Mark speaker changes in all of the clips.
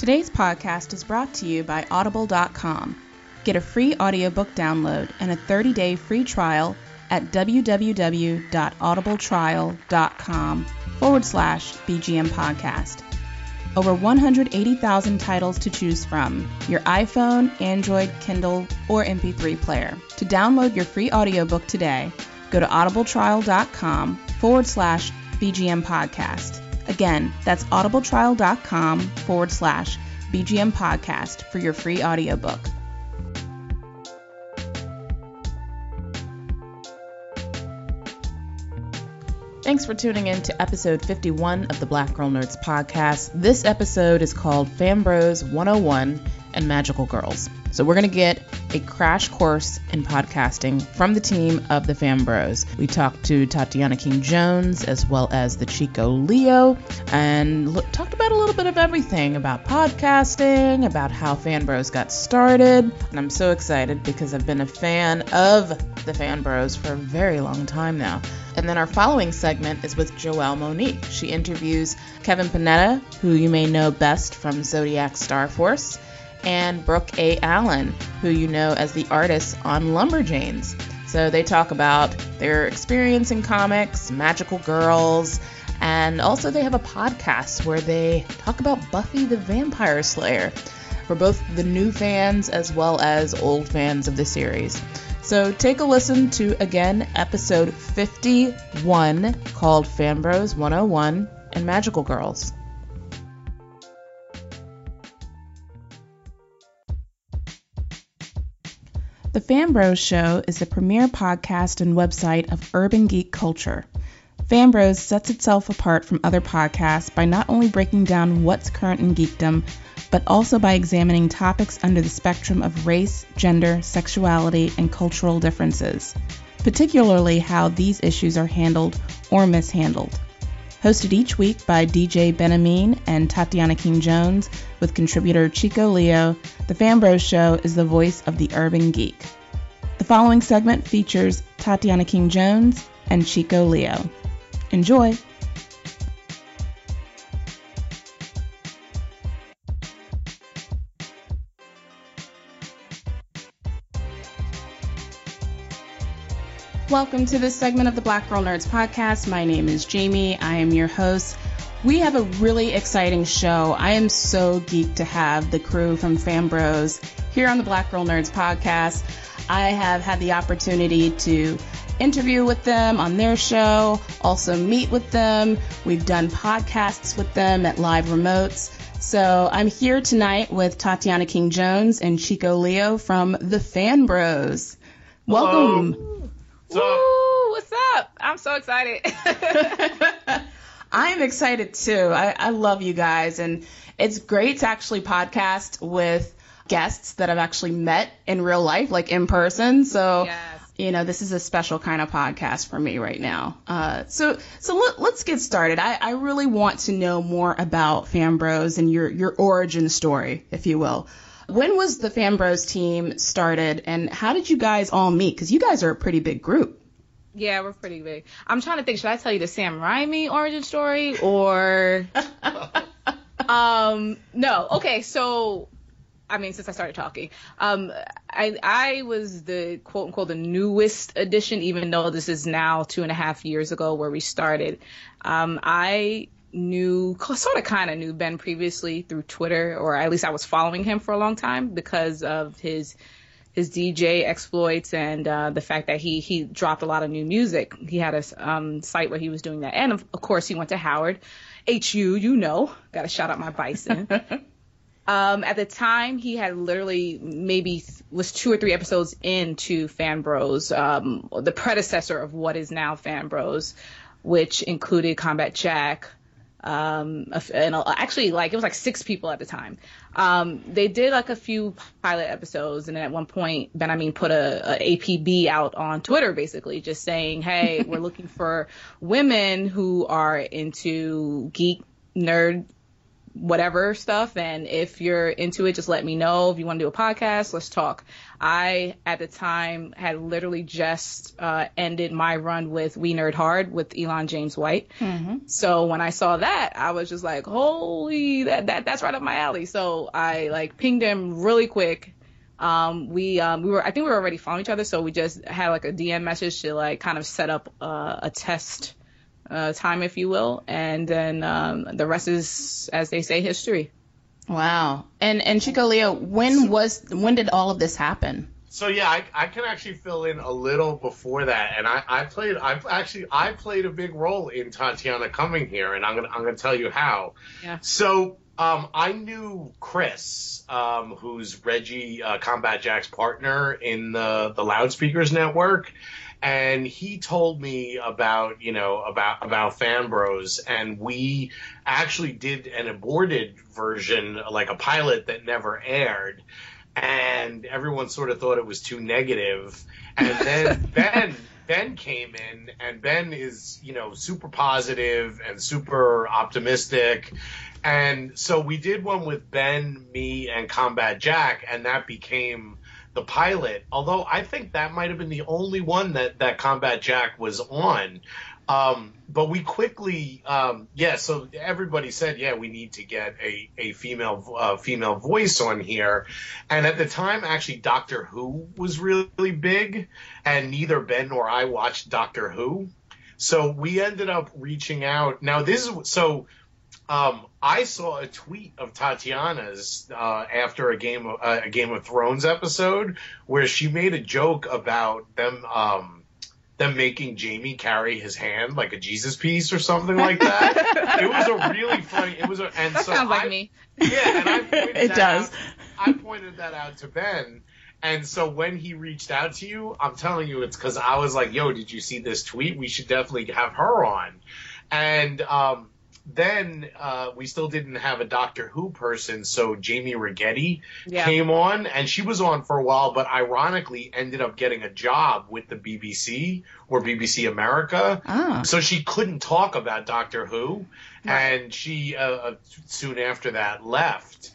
Speaker 1: Today's podcast is brought to you by Audible.com. Get a free audiobook download and a 30 day free trial at www.audibletrial.com forward slash BGN podcast. Over 180,000 titles to choose from your iPhone, Android, Kindle, or MP3 player. To download your free audiobook today, go to audibletrial.com forward slash BGN podcast. Again, that's audibletrial.com forward slash BGN podcast for your free audiobook. Thanks for tuning in to episode 51 of the Black Girl Nerds podcast. This episode is called FanBros 101 and Magical Girls. So we're going to get a crash course in podcasting from the team of the FanBros. We talked to Tatiana King Jones as well as the Chico Leo and talked about a little bit of everything about podcasting, about how FanBros got started. And I'm so excited because I've been a fan of the FanBros for a very long time now. And then our following segment is with Joelle Monique. She interviews Kevin Panetta, who you may know best from Zodiac Star Force and Brooke A. Allen, who you know as the artist on Lumberjanes. So they talk about their experience in comics, magical girls, and also they have a podcast where they talk about Buffy the Vampire Slayer for both the new fans as well as old fans of the series. So take a listen to again episode 51 called FanBros 101 and Magical Girls. The FanBros Show is the premier podcast and website of urban geek culture. FanBros sets itself apart from other podcasts by not only breaking down what's current in geekdom, but also by examining topics under the spectrum of race, gender, sexuality, and cultural differences, particularly how these issues are handled or mishandled. Hosted each week by DJ Benhameen and Tatiana King Jones, with contributor Chico Leo, The FanBros Show is the voice of the urban geek. The following segment features Tatiana King Jones and Chico Leo. Enjoy! Welcome to this segment of the Black Girl Nerds podcast. My name is Jamie. I am your host. We have a really exciting show. I am so geeked to have the crew from FanBros here on the Black Girl Nerds podcast. I have had the opportunity to interview with them on their show, also meet with them. We've done podcasts with them at live remotes. So I'm here tonight with Tatiana King Jones and Chico Leo from the FanBros. Welcome.
Speaker 2: Hello.
Speaker 3: Woo, what's up? I'm so excited.
Speaker 1: I am excited too. I, I love you guys, and it's great to actually podcast with guests that I've actually met in real life, like in person. So,
Speaker 3: Yes.
Speaker 1: you know, this is a special kind of podcast for me right now. Uh, so, so let, let's get started. I, I really want to know more about FanBros and your your origin story, if you will. When was the FanBros team started, and how did you guys all meet? Because you guys are a pretty big group.
Speaker 3: yeah, we're pretty big. I'm trying to think. Should I tell you the Sam Raimi origin story or? um, no. Okay, so. I mean, since I started talking, um, I I was the quote unquote the newest addition, even though this is now two and a half years ago where we started. Um, I knew sort of kind of knew Ben previously through Twitter, or at least I was following him for a long time because of his his DJ exploits and uh, the fact that he he dropped a lot of new music. He had a um, site where he was doing that, and of, of course he went to Howard, HU. You know, got to shout out my Bison. um, at the time, he had literally maybe was two or three episodes into Fan Bros, um, the predecessor of what is now Fan Bros, which included Combat Jack. Um, and actually, like it was like six people at the time. Um, they did like a few pilot episodes, and then at one point, Ben I mean put a, a APB out on Twitter, basically just saying, "Hey, we're looking for women who are into geek nerd whatever stuff. And if you're into it, just let me know. If you want to do a podcast, let's talk. I, at the time, had literally just uh, ended my run with We Nerd Hard with Elon James White. Mm-hmm. So when I saw that, I was just like, holy, that, that that's right up my alley. So I like pinged him really quick. Um, we um, we were I think we were already following each other, so we just had like a DM message to like kind of set up uh, a test uh, time, if you will, and then um, the rest is, as they say, history.
Speaker 4: Wow. And and Chico Leo, when was when did all of this happen?
Speaker 2: So yeah, I, I can actually fill in a little before that, and I, I played I've actually I played a big role in Tatiana coming here, and I'm gonna I'm gonna tell you how.
Speaker 3: Yeah.
Speaker 2: So um, I knew Chris, um, who's Reggie uh, Combat Jack's partner in the the Loudspeakers Network, and he told me about you know about about fan bros and we actually did an aborted version like a pilot that never aired and everyone sort of thought it was too negative. And then ben ben came in and ben is you know super positive and super optimistic. And so we did one with ben me and combat jack and that became the pilot. Although I think that might have been the only one that that Combat Jack was on. Um, but we quickly, um, yeah. So everybody said, yeah, we need to get a a female uh, female voice on here. And at the time, actually, Doctor Who was really big, and neither Ben nor I watched Doctor Who. So we ended up reaching out. Now this is so um, I saw a tweet of Tatiana's uh, after a game of uh, a Game of Thrones episode where she made a joke about them um, them making Jamie carry his hand like a Jesus piece or something like that. it was a really funny. It was a and
Speaker 3: that
Speaker 2: so
Speaker 3: sounds like me.
Speaker 2: Yeah, and I pointed
Speaker 4: It does.
Speaker 2: Out, I pointed that out to Ben. And so when he reached out to you, I'm telling you, it's because I was like, "Yo, did you see this tweet? We should definitely have her on." And um, then uh, we still didn't have a Doctor Who person, so Jamie Rigetti
Speaker 3: Yeah.
Speaker 2: came on, and she was on for a while, but ironically ended up getting a job with the BBC or BBC America.
Speaker 4: Ah.
Speaker 2: So she couldn't talk about Doctor Who, and she uh, uh, soon after that left.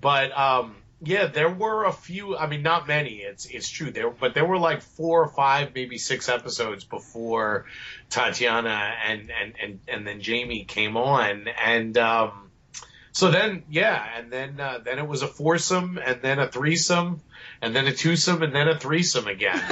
Speaker 2: But um, yeah, there were a few. I mean, not many. It's it's true there, but there were like four or five, maybe six episodes before Tatiana and and and and then Jamie came on, and um, so then yeah, and then uh, then it was a foursome, and then a threesome, and then a twosome, and then a threesome again.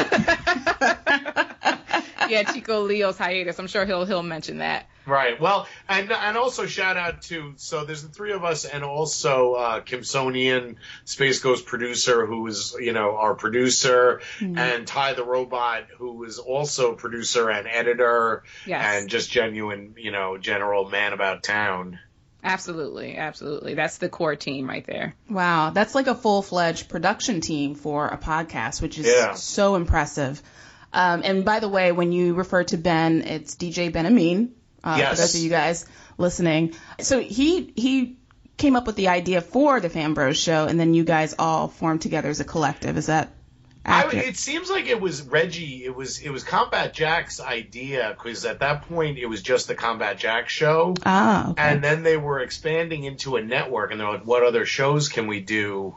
Speaker 3: yeah, Chico Leo's hiatus. I'm sure he'll he'll mention that.
Speaker 2: Right. Well, and and also shout out to so there's the three of us and also uh, Kimsonian, Space Ghost producer, who is you know our producer, and Ty the robot, who is also producer and editor,
Speaker 3: Yes.
Speaker 2: and just genuine you know general man about town.
Speaker 3: Absolutely, absolutely. That's the core team right there.
Speaker 4: Wow, that's like a full fledged production team for a podcast, which is
Speaker 2: Yeah.
Speaker 4: so impressive. Um, and by the way, when you refer to Ben, it's DJ Benhameen. Uh,
Speaker 2: Yes.
Speaker 4: For those of you guys listening, so he he came up with the idea for the Fan Bros show, and then you guys all formed together as a collective. Is that
Speaker 2: I, it seems like it was Reggie. It was it was Combat Jack's idea because at that point it was just the Combat Jack show.
Speaker 4: ah, okay.
Speaker 2: And then they were expanding into a network, and they're like, "What other shows can we do?"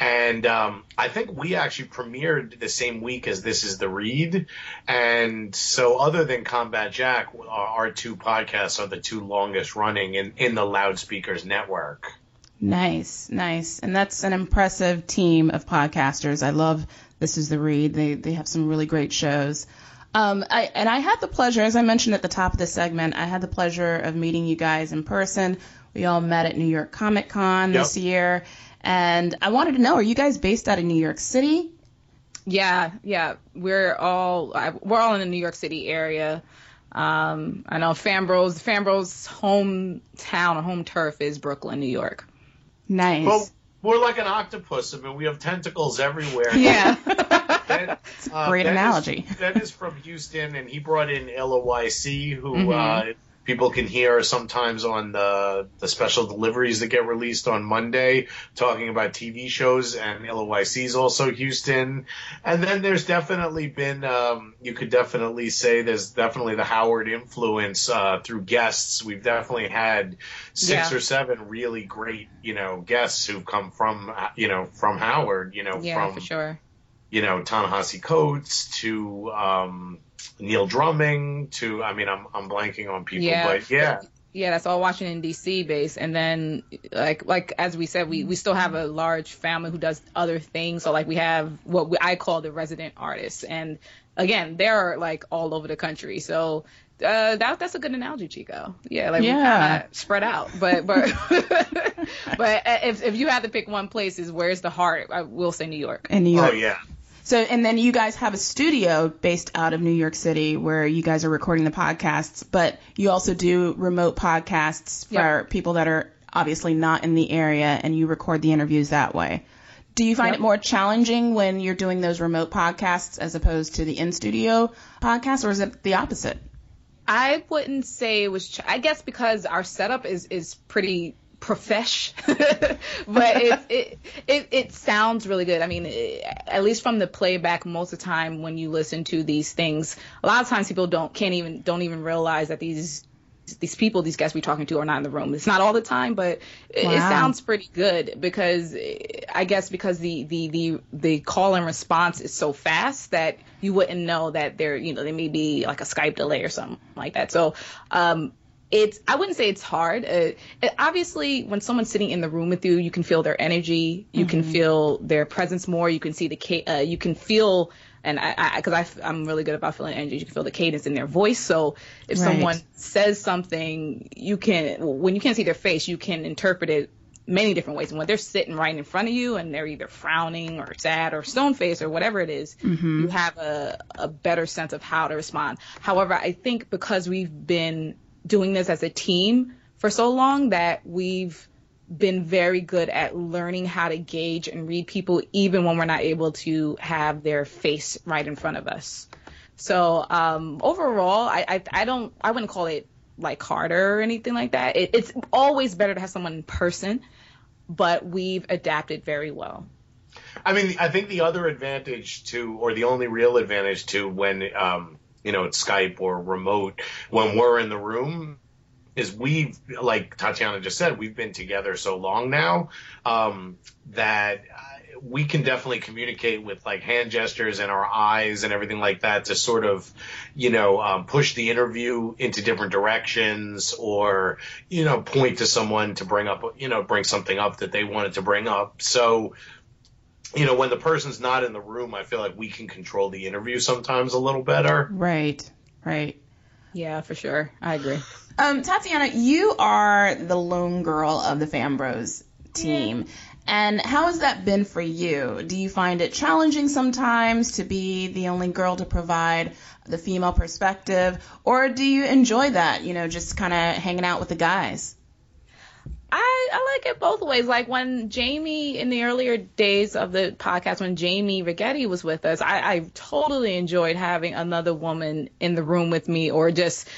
Speaker 2: And um, I think we actually premiered the same week as This Is the Read, and so other than Combat Jack, our, our two podcasts are the two longest running in in the Loudspeakers network.
Speaker 4: Nice, nice. And that's an impressive team of podcasters. I love This Is the Read. They they have some really great shows. Um, I, and I had the pleasure, as I mentioned at the top of the segment, I had the pleasure of meeting you guys in person. We all met at New York Comic Con this year. And I wanted to know, are you guys based out of New York City?
Speaker 3: Yeah, yeah. We're all we're all in the New York City area. Um, I know FanBro's FanBro's hometown home turf is Brooklyn, New York.
Speaker 4: Nice.
Speaker 2: Well, we're like an octopus. I mean, we have tentacles everywhere.
Speaker 3: Yeah.
Speaker 2: Ben, uh,
Speaker 4: Great
Speaker 2: Ben is-
Speaker 4: analogy.
Speaker 2: ben is from Houston, and he brought in LOYC, who
Speaker 4: Mhm.
Speaker 2: uh, people can hear sometimes on the the special deliveries that get released on Monday, talking about TV shows and LOYC is also Houston. And then there's definitely been, um, you could definitely say there's definitely the Howard influence uh, through guests. We've definitely had six
Speaker 3: Yeah.
Speaker 2: or seven really great, you know, guests who've come from, uh, you know, from Howard, you know,
Speaker 3: Yeah,
Speaker 2: from
Speaker 3: for sure.
Speaker 2: you know, Ta-Nehisi Coates to um, Neil Drumming to, I mean, I'm I'm blanking on people,
Speaker 3: Yeah.
Speaker 2: but yeah,
Speaker 3: Yeah, that's all Washington D.C. based, and then like like as we said, we we still have a large family who does other things. So like we have what we, I call the resident artists, and again, they're like all over the country. So uh, that that's a good analogy, Chico. Yeah, like we
Speaker 4: Yeah.
Speaker 3: kind of spread out, but but but if if you had to pick one place, is where's the heart? I will say New York.
Speaker 4: In New York.
Speaker 2: oh yeah,
Speaker 4: So, and then you guys have a studio based out of New York City where you guys are recording the podcasts, but you also do remote podcasts for
Speaker 3: Yep.
Speaker 4: people that are obviously not in the area and you record the interviews that way. Do you find
Speaker 3: Yep.
Speaker 4: it more challenging when you're doing those remote podcasts as opposed to the in studio podcasts, or is it the opposite?
Speaker 3: I wouldn't say it was. Ch- I guess because our setup is is pretty profesh, but it, it it it sounds really good. I mean, it, at least from the playback, most of the time when you listen to these things, a lot of times people don't can't even don't even realize that these these people, these guests we're talking to are not in the room. It's not all the time, but it, it sounds pretty good because I guess because the the the the call and response is so fast that you wouldn't know that there you know there may be like a Skype delay or something like that. So um it's I wouldn't say it's hard. Uh, it, obviously, when someone's sitting in the room with you, you can feel their energy, you can feel their presence more, you can see the ca- uh, you can feel and I because I, am really good about feeling energy. You can feel the cadence in their voice. So if
Speaker 4: Right.
Speaker 3: someone says something, you can when you can't see their face, you can interpret it many different ways. And when they're sitting right in front of you and they're either frowning or sad or stone faced or whatever it is, you have a, a better sense of how to respond. However, I think because we've been doing this as a team for so long that we've been very good at learning how to gauge and read people even when we're not able to have their face right in front of us. So um, overall, I, I I don't I wouldn't call it like harder or anything like that. It, it's always better to have someone in person, but we've adapted very well.
Speaker 2: I mean, I think the other advantage to, or the only real advantage to when, um, you know, it's Skype or remote, when we're in the room, is we've, like Tatiana just said, we've been together so long now um, that we can definitely communicate with like hand gestures and our eyes and everything like that to sort of, you know, um, push the interview into different directions or, you know, point to someone to bring up, you know, bring something up that they wanted to bring up. So, you know, when the person's not in the room, I feel like we can control the interview sometimes a little better.
Speaker 4: Right, right.
Speaker 3: Yeah, for sure. I agree.
Speaker 4: Um, Tatiana, you are the lone girl of the FanBros team. And how has that been for you? Do you find it challenging sometimes to be the only girl to provide the female perspective? Or do you enjoy that, you know, just kind of hanging out with the guys?
Speaker 3: I, I like it both ways. Like when Jamie, in the earlier days of the podcast, when Jamie Rigetti was with us, I, I totally enjoyed having another woman in the room with me or just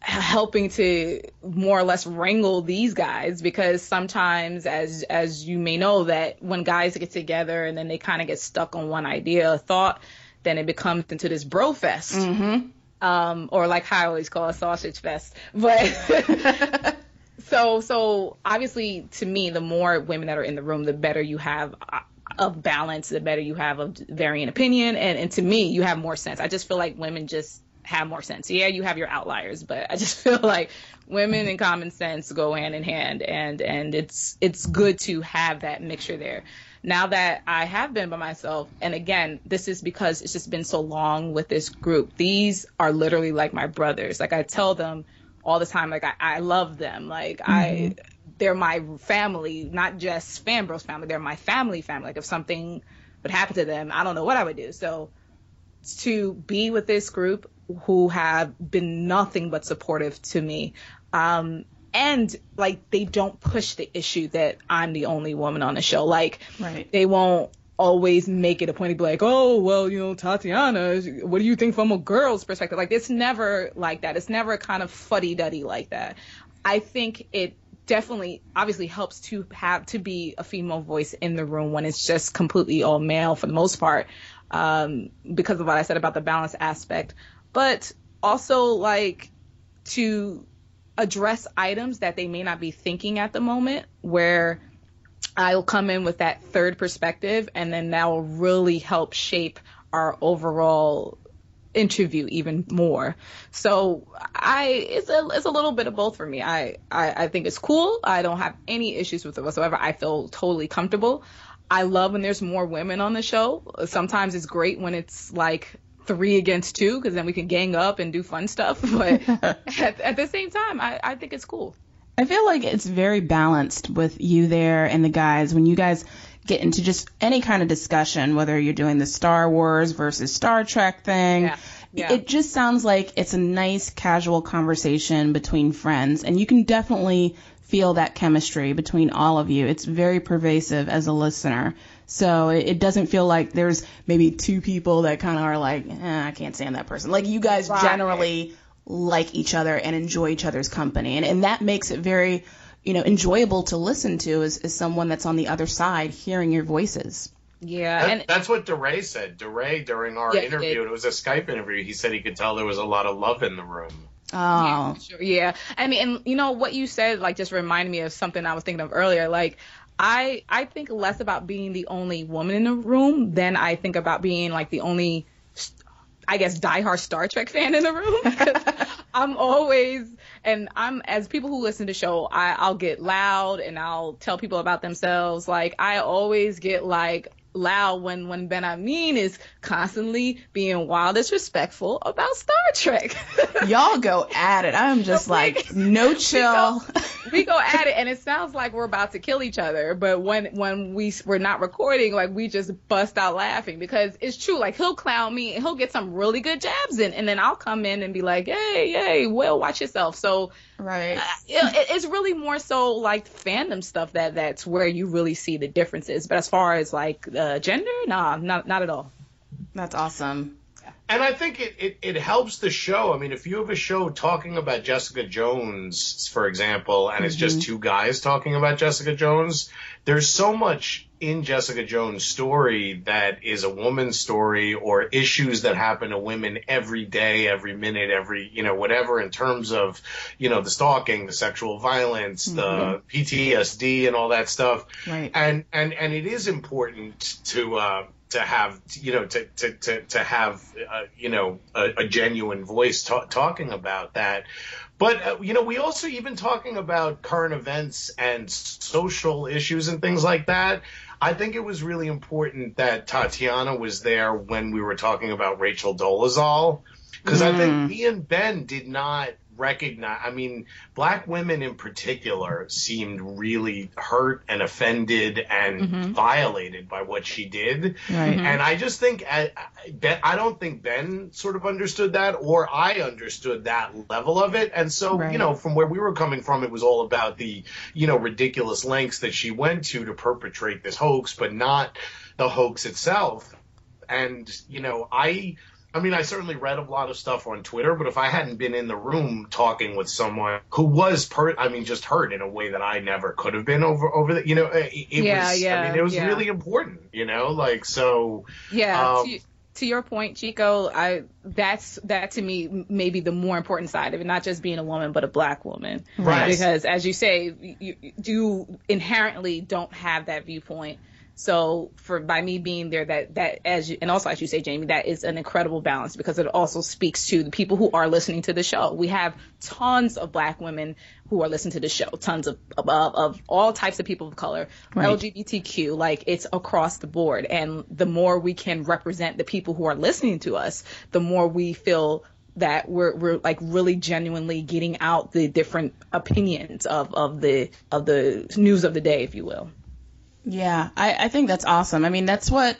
Speaker 3: helping to more or less wrangle these guys because sometimes as as you may know that when guys get together and then they kind of get stuck on one idea or thought then it becomes into this bro fest
Speaker 4: Mm-hmm.
Speaker 3: um, or like how I always call it sausage fest. But so so obviously to me, the more women that are in the room, the better you have uh, of balance, the better you have of varying opinion, and and to me, you have more sense. I just feel like women just have more sense. Yeah, you have your outliers, but I just feel like women and common sense go hand in hand, and and it's it's good to have that mixture there. Now that I have been by myself, and again, this is because it's just been so long with this group. These are literally like my brothers. Like I tell them all the time, like I, I love them. Like I, they're my family, not just Fanbros family. They're my family family. Like if something would happen to them, I don't know what I would do. So to be with this group who have been nothing but supportive to me. Um, and like they don't push the issue that I'm the only woman on the show. Like
Speaker 4: Right.
Speaker 3: they won't always make it a point to be like, oh, well, you know, Tatiana, what do you think from a girl's perspective? Like, it's never like that. It's never kind of fuddy duddy like that. I think it definitely obviously helps to have to be a female voice in the room when it's just completely all male for the most part um, because of what I said about the balance aspect. But also like to address items that they may not be thinking at the moment where I'll come in with that third perspective and then that will really help shape our overall interview even more. So I it's a it's a little bit of both for me. I, I I think it's cool. I don't have any issues with it whatsoever. I feel totally comfortable. I love when there's more women on the show. Sometimes it's great when it's like three against two because then we can gang up and do fun stuff. But at, at, the same time, I, I think it's cool.
Speaker 1: I feel like it's very balanced with you there and the guys when you guys get into just any kind of discussion, whether you're doing the Star Wars versus Star Trek thing. Yeah. Yeah. It just sounds like it's a nice casual conversation between friends, and you can definitely feel that chemistry between all of you. It's very pervasive as a listener. So it, doesn't feel like there's maybe two people that kind of are like, eh, I can't stand that person. Like you guys right. generally like each other and enjoy each other's company. And, and that makes it very, you know, enjoyable to listen to as, as someone that's on the other side hearing your voices.
Speaker 3: Yeah,
Speaker 2: that,
Speaker 3: and
Speaker 2: that's what DeRay said. DeRay during our yeah, interview, it, it was a Skype interview. He said he could tell there was a lot of love in the room.
Speaker 1: Oh, yeah,
Speaker 3: sure. yeah. I mean, and you know what you said, like, just reminded me of something I was thinking of earlier. Like, I I think less about being the only woman in the room than I think about being like the only, I guess, diehard Star Trek fan in the room. I'm always, and I'm as people who listen to show, I, I'll get loud and I'll tell people about themselves. Like I always get like loud when when Benhameen is constantly being wild disrespectful about Star Trek.
Speaker 1: Y'all go at it. I'm just like no chill.
Speaker 3: We go, we go, at it, and it sounds like we're about to kill each other. But when when we we're not recording, like we just bust out laughing because it's true. Like he'll clown me and he'll get some really good jabs in, and then I'll come in and be like, hey, hey, well, watch yourself. So
Speaker 1: right, uh,
Speaker 3: it, it's really more so like fandom stuff that that's where you really see the differences. But as far as like uh, gender? Nah, not not at all.
Speaker 1: That's awesome.
Speaker 2: And I think it, it, it helps the show. I mean, if you have a show talking about Jessica Jones, for example, and it's mm-hmm. just two guys talking about Jessica Jones, there's so much in Jessica Jones' story that is a woman's story or issues that happen to women every day, every minute, every, you know, whatever in terms of, you know, the stalking, the sexual violence, mm-hmm. the PTSD and all that stuff.
Speaker 1: Right.
Speaker 2: And, and, and it is important to, uh, to have you know to to to, to have uh, you know a, a genuine voice talking about that but uh, you know we also even talking about current events and social issues and things like that i think it was really important that tatiana was there when we were talking about rachel dolezal because mm. i think mm. me and ben did not recognize i mean black women in particular seemed really hurt and offended and mm-hmm. violated by what she did right. and i just think I, I don't think ben sort of understood that or i understood that level of it and so right. you know from where we were coming from it was all about the you know ridiculous lengths that she went to to perpetrate this hoax but not the hoax itself and you know i I mean, I certainly read a lot of stuff on Twitter, but if I hadn't been in the room talking with someone who was per, I mean, just hurt in a way that I never could have been over, over the, you know, it, it yeah, was, yeah, I mean, it was yeah. really important, you know, like, so.
Speaker 3: Yeah. Um, to, to your point, Chico, I, that's, that to me, maybe the more important side of it, not just being a woman, but a black woman.
Speaker 2: Right.
Speaker 3: Because as you say, you, you inherently don't have that viewpoint so for by me being there, that that as you, and also as you say, Jamie, that is an incredible balance because it also speaks to the people who are listening to the show. We have tons of Black women who are listening to the show, tons of of, of all types of people of color, right. LGBTQ, like it's across the board. And the more we can represent the people who are listening to us, the more we feel that we're we're like really genuinely getting out the different opinions of of the of the news of the day, if you will.
Speaker 1: Yeah, I, I think that's awesome. I mean, that's what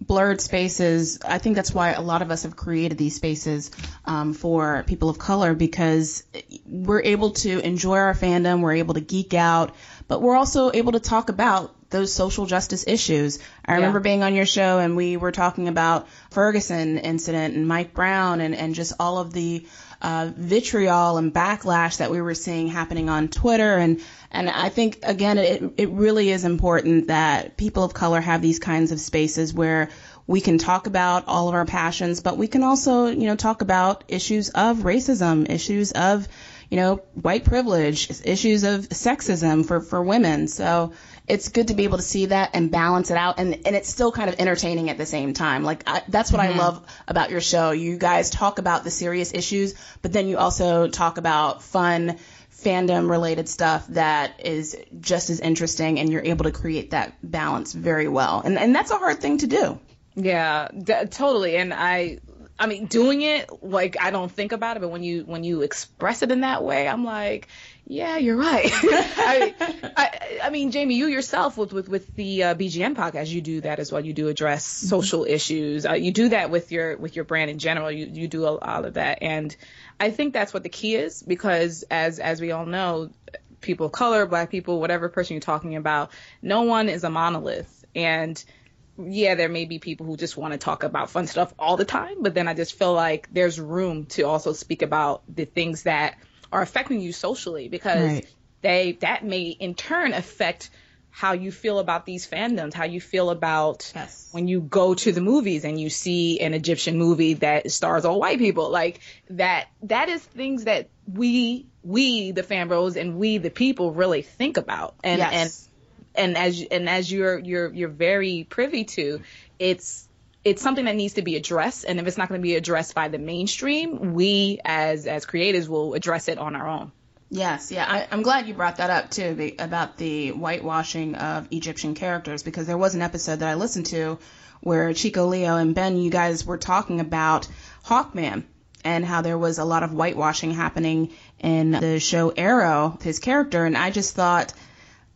Speaker 1: blurred spaces i think that's why a lot of us have created these spaces um, for people of color because we're able to enjoy our fandom we're able to geek out but we're also able to talk about those social justice issues. I remember being on your show and we were talking about Ferguson incident and Mike Brown and, and just all of the uh, vitriol and backlash that we were seeing happening on Twitter. And, and I think, again, it, it really is important that people of color have these kinds of spaces where we can talk about all of our passions, but we can also, you know, talk about issues of racism, issues of, you know, white privilege, issues of sexism for, for women. So it's good to be able to see that and balance it out. And, and it's still kind of entertaining at the same time. Like, I, that's what mm-hmm. I love about your show. You guys talk about the serious issues, but then you also talk about fun, fandom related stuff that is just as interesting and you're able to create that balance very well. And, and that's a hard thing to do.
Speaker 3: Yeah, d- totally. And I, I mean, doing it like I don't think about it, but when you when you express it in that way, I'm like, yeah, you're right. I, I, I mean, Jamie, you yourself with with with the uh, BGN podcast, you do that as well. You do address mm-hmm. social issues. Uh, you do that with your with your brand in general. You you do all of that, and I think that's what the key is because as as we all know, people of color, black people, whatever person you're talking about, no one is a monolith, and yeah, there may be people who just want to talk about fun stuff all the time, but then I just feel like there's room to also speak about the things that are affecting you socially because right. they that may in turn affect how you feel about these fandoms, how you feel about yes. when you go to the movies and you see an Egyptian movie that stars all white people. Like that that is things that we we the fan bros and we the people really think about. And yes. and and as and as you're you're you're very privy to, it's it's something that needs to be addressed. And if it's not going to be addressed by the mainstream we as as creators will address it on our own.
Speaker 1: Yes. Yeah I, am glad you brought that up too the, about the whitewashing of egyptian characters because there was an episode that i listened to where chico leo and ben you guys were talking about hawkman and how there was a lot of whitewashing happening in the show arrow his character. And i just thought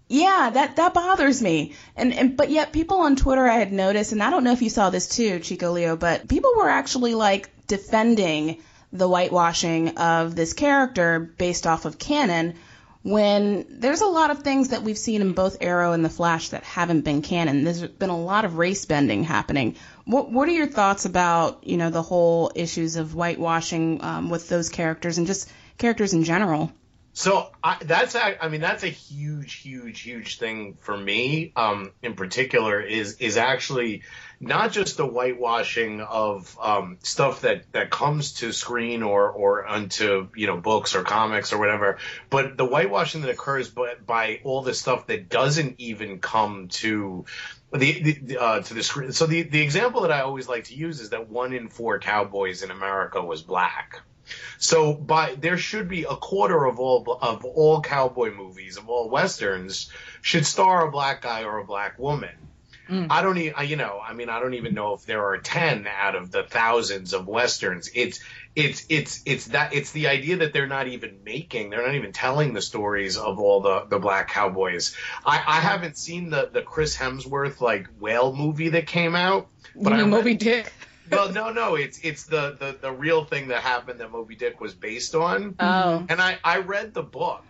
Speaker 1: yeah, that that bothers me. And and but yet people on Twitter I had noticed, and I don't know if you saw this too, Chico Leo, but people were actually like defending the whitewashing of this character based off of canon when there's a lot of things that we've seen in both Arrow and The Flash that haven't been canon. There's been a lot of race bending happening. What what are your thoughts about you know the whole issues of whitewashing um, with those characters and just characters in general?
Speaker 2: So I, that's I mean that's a huge, huge, huge thing for me. Um, in particular, is is actually not just the whitewashing of um, stuff that that comes to screen or or onto you know books or comics or whatever, but the whitewashing that occurs by, by all the stuff that doesn't even come to the, the uh, to the screen. So the the example that I always like to use is that one in four cowboys in America was black. So by there should be a quarter of all of all cowboy movies of all westerns should star a black guy or a black woman. Mm. I don't even, you know, I mean, I don't even know if there are 10 out of the thousands of westerns. It's, it's, it's, it's that, it's the idea that they're not even making, they're not even telling the stories of all the, the black cowboys. I, I haven't seen the, the Chris Hemsworth, like, whale movie that came out.
Speaker 3: But you I Moby Dick
Speaker 2: well, no, no, it's it's the, the the real thing that happened that Moby Dick was based on.
Speaker 3: Oh.
Speaker 2: And I I read the book,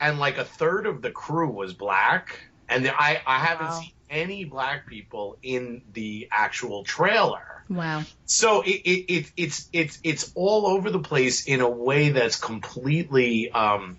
Speaker 2: and like a third of the crew was black, and the, I I haven't wow. seen any black people in the actual trailer.
Speaker 3: Wow.
Speaker 2: So it, it, it it's it's it's all over the place in a way that's completely um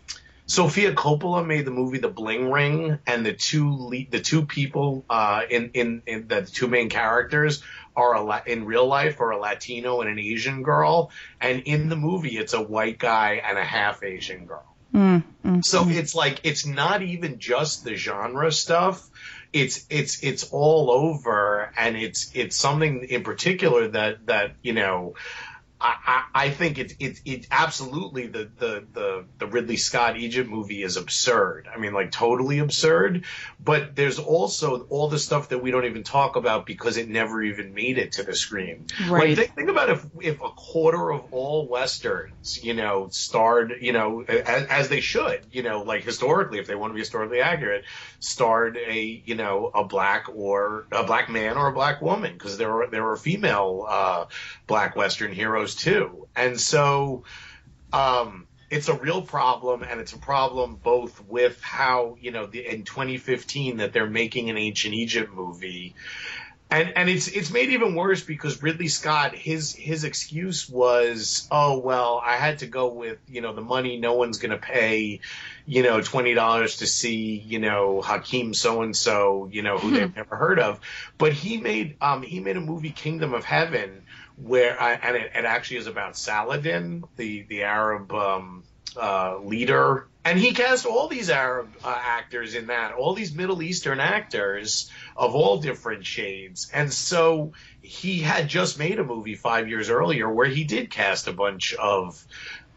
Speaker 2: Sofia Coppola made the movie The Bling Ring, and the two le- the two people uh, in, in in the two main characters are a La- in real life are a Latino and an Asian girl, and in the movie it's a white guy and a half Asian girl.
Speaker 1: Mm, mm,
Speaker 2: so it's like it's not even just the genre stuff. It's it's it's all over, and it's it's something in particular that that you know I, I think it's it, it absolutely the, the, the, the Ridley Scott Egypt movie is absurd. I mean, like totally absurd. But there's also all the stuff that we don't even talk about because it never even made it to the screen.
Speaker 1: Right.
Speaker 2: Like, think, think about if if a quarter of all westerns, you know, starred, you know, as, as they should, you know, like historically, if they want to be historically accurate, starred a you know a black or a black man or a black woman because there are there are female uh, black western heroes too, and so um, it's a real problem, and it's a problem both with how you know the, in 2015 that they're making an ancient Egypt movie, and and it's it's made even worse because Ridley Scott his his excuse was oh well I had to go with you know the money no one's gonna pay you know twenty dollars to see you know Hakeem so and so you know who they've never heard of. But he made um he made a movie Kingdom of Heaven where I, and it, it actually is about Saladin the the Arab um uh, leader, and he cast all these Arab uh, actors in that, all these Middle Eastern actors of all different shades, and so he had just made a movie five years earlier where he did cast a bunch of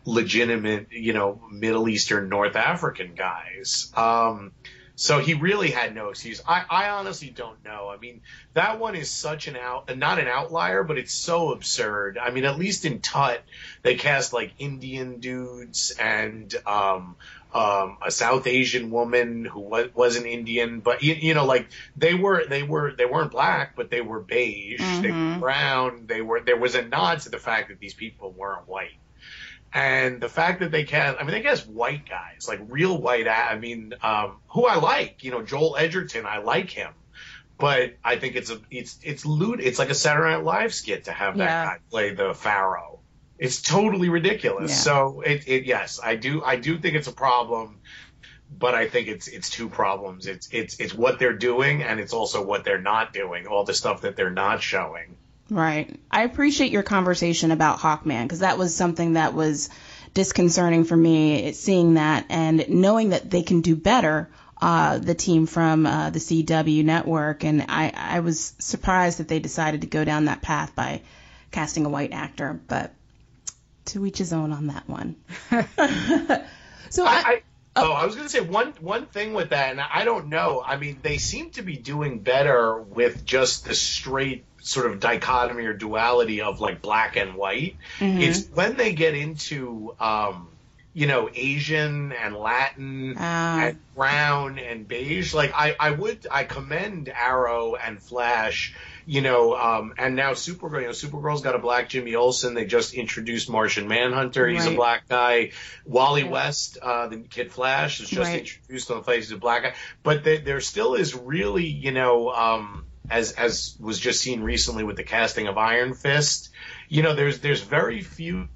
Speaker 2: legitimate, you know, Middle Eastern, North African guys. Um, so he really had no excuse. I, I honestly don't know. I mean, that one is such an out, not an outlier, but it's so absurd. I mean, at least in Tut, they cast like Indian dudes and um, um, a South Asian woman who was, was an Indian, but you, you know, like they were, they were, they weren't black, but they were beige, mm-hmm. they were mm-hmm. brown, they were. There was a nod to the fact that these people weren't white. And the fact that they cast, I mean, they cast white guys, like real white. I mean, um, who I like, you know, Joel Edgerton, I like him, but I think it's a, it's, it's lewd. It's like a Saturday Night Live skit to have that yeah. guy play the Pharaoh. It's totally ridiculous. Yeah. So it, it, yes, I do, I do think it's a problem, but I think it's, it's two problems. It's, it's, it's what they're doing and it's also what they're not doing, all the stuff that they're not showing.
Speaker 1: Right. I appreciate your conversation about Hawkman because that was something that was disconcerting for me, seeing that and knowing that they can do better. Uh, the team from uh, the CW network, and I, I was surprised that they decided to go down that path by casting a white actor, but to each his own on that one.
Speaker 2: so I, I Oh, I was going to say one one thing with that, and I don't know. I mean, they seem to be doing better with just the straight sort of dichotomy or duality of like black and white. Mm-hmm. It's when they get into um, you know, Asian and Latin uh. and brown and beige. Like I, I would, I commend Arrow and Flash, you know, um, and now Supergirl, you know, Supergirl's got a black Jimmy Olsen. They just introduced Martian Manhunter. He's right. a black guy. Wally West, uh, the Kid Flash is just right. introduced on the face. He's a black guy. But they, there still is really, you know, um, as as was just seen recently with the casting of Iron Fist. You know, there's there's very few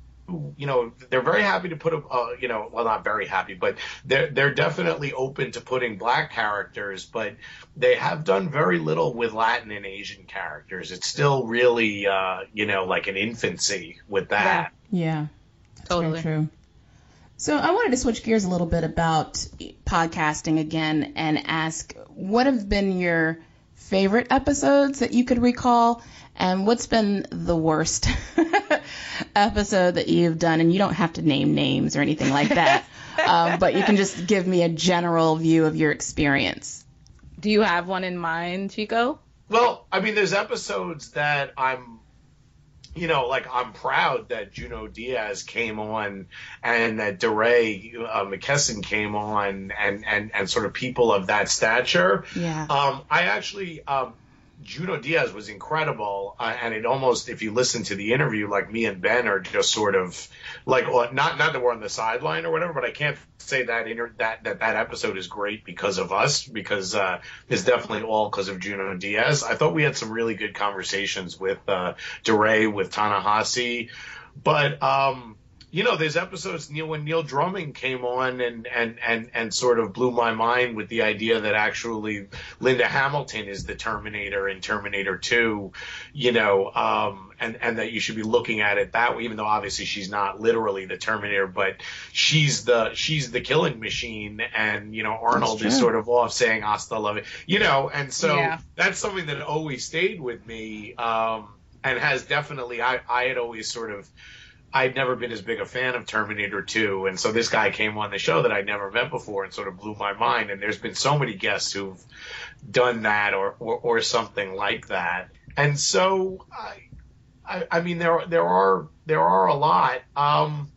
Speaker 2: you know they're very happy to put a uh, you know well not very happy but they're they're definitely open to putting black characters but they have done very little with Latin and Asian characters. It's still really uh, you know like an infancy with that.
Speaker 1: Yeah, yeah. totally. true. So I wanted to switch gears a little bit about podcasting again and ask what have been your favorite episodes that you could recall and what's been the worst episode that you've done? And you don't have to name names or anything like that, um, but you can just give me a general view of your experience.
Speaker 3: Do you have one in mind, Chico?
Speaker 2: Well, I mean, there's episodes that I'm, you know, like I'm proud that Junot Diaz came on and that DeRay uh, McKesson came on and, and, and sort of people of that stature.
Speaker 1: Yeah.
Speaker 2: Um, I actually, um, Junot Diaz was incredible, uh, and it almost, if you listen to the interview, like me and Ben are just sort of like, well, not not that we're on the sideline or whatever, but I can't say that inter- that that that episode is great because of us, because uh, it's definitely all because of Junot Diaz. I thought we had some really good conversations with uh, DeRay, with Ta-Nehisi, but um, you know, there's episodes Neil when Neil Drumming came on and and and and sort of blew my mind with the idea that actually Linda Hamilton is the Terminator in Terminator 2, you know, um, and and that you should be looking at it that way, even though obviously she's not literally the Terminator, but she's the she's the killing machine, and you know Arnold is sort of off saying "Hasta love it," you know, and so yeah. that's something that always stayed with me, um, and has definitely I I had always sort of I'd never been as big a fan of Terminator 2, and so this guy came on the show that I'd never met before and sort of blew my mind. And there's been so many guests who've done that or or, or something like that. And so I, I, I mean there there are there are a lot. Um,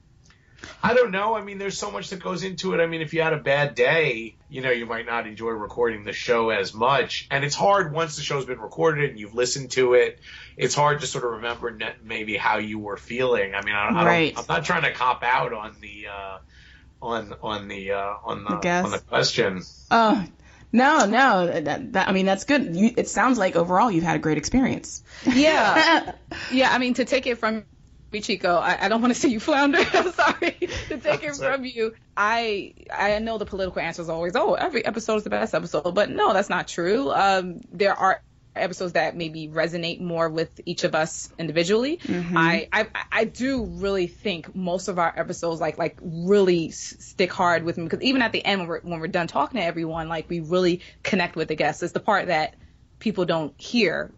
Speaker 2: I don't know. I mean, there's so much that goes into it. I mean, if you had a bad day, you know, you might not enjoy recording the show as much. And it's hard once the show's been recorded and you've listened to it. It's hard to sort of remember maybe how you were feeling. I mean, I, I right. I'm not trying to cop out on the uh, on on the uh, on the on the question.
Speaker 1: Oh. No, no. That, that, I mean, that's good. You, it sounds like overall you've had a great experience.
Speaker 3: Yeah. yeah. I mean, to take it from Chico, I, I don't want to see you flounder. I'm sorry to take it from you. I I know the political answer is always, oh, every episode is the best episode, but no, that's not true. Um, there are episodes that maybe resonate more with each of us individually. Mm-hmm. I, I I do really think most of our episodes like like really stick hard with me because even at the end when we're when we're done talking to everyone, like we really connect with the guests. It's the part that people don't hear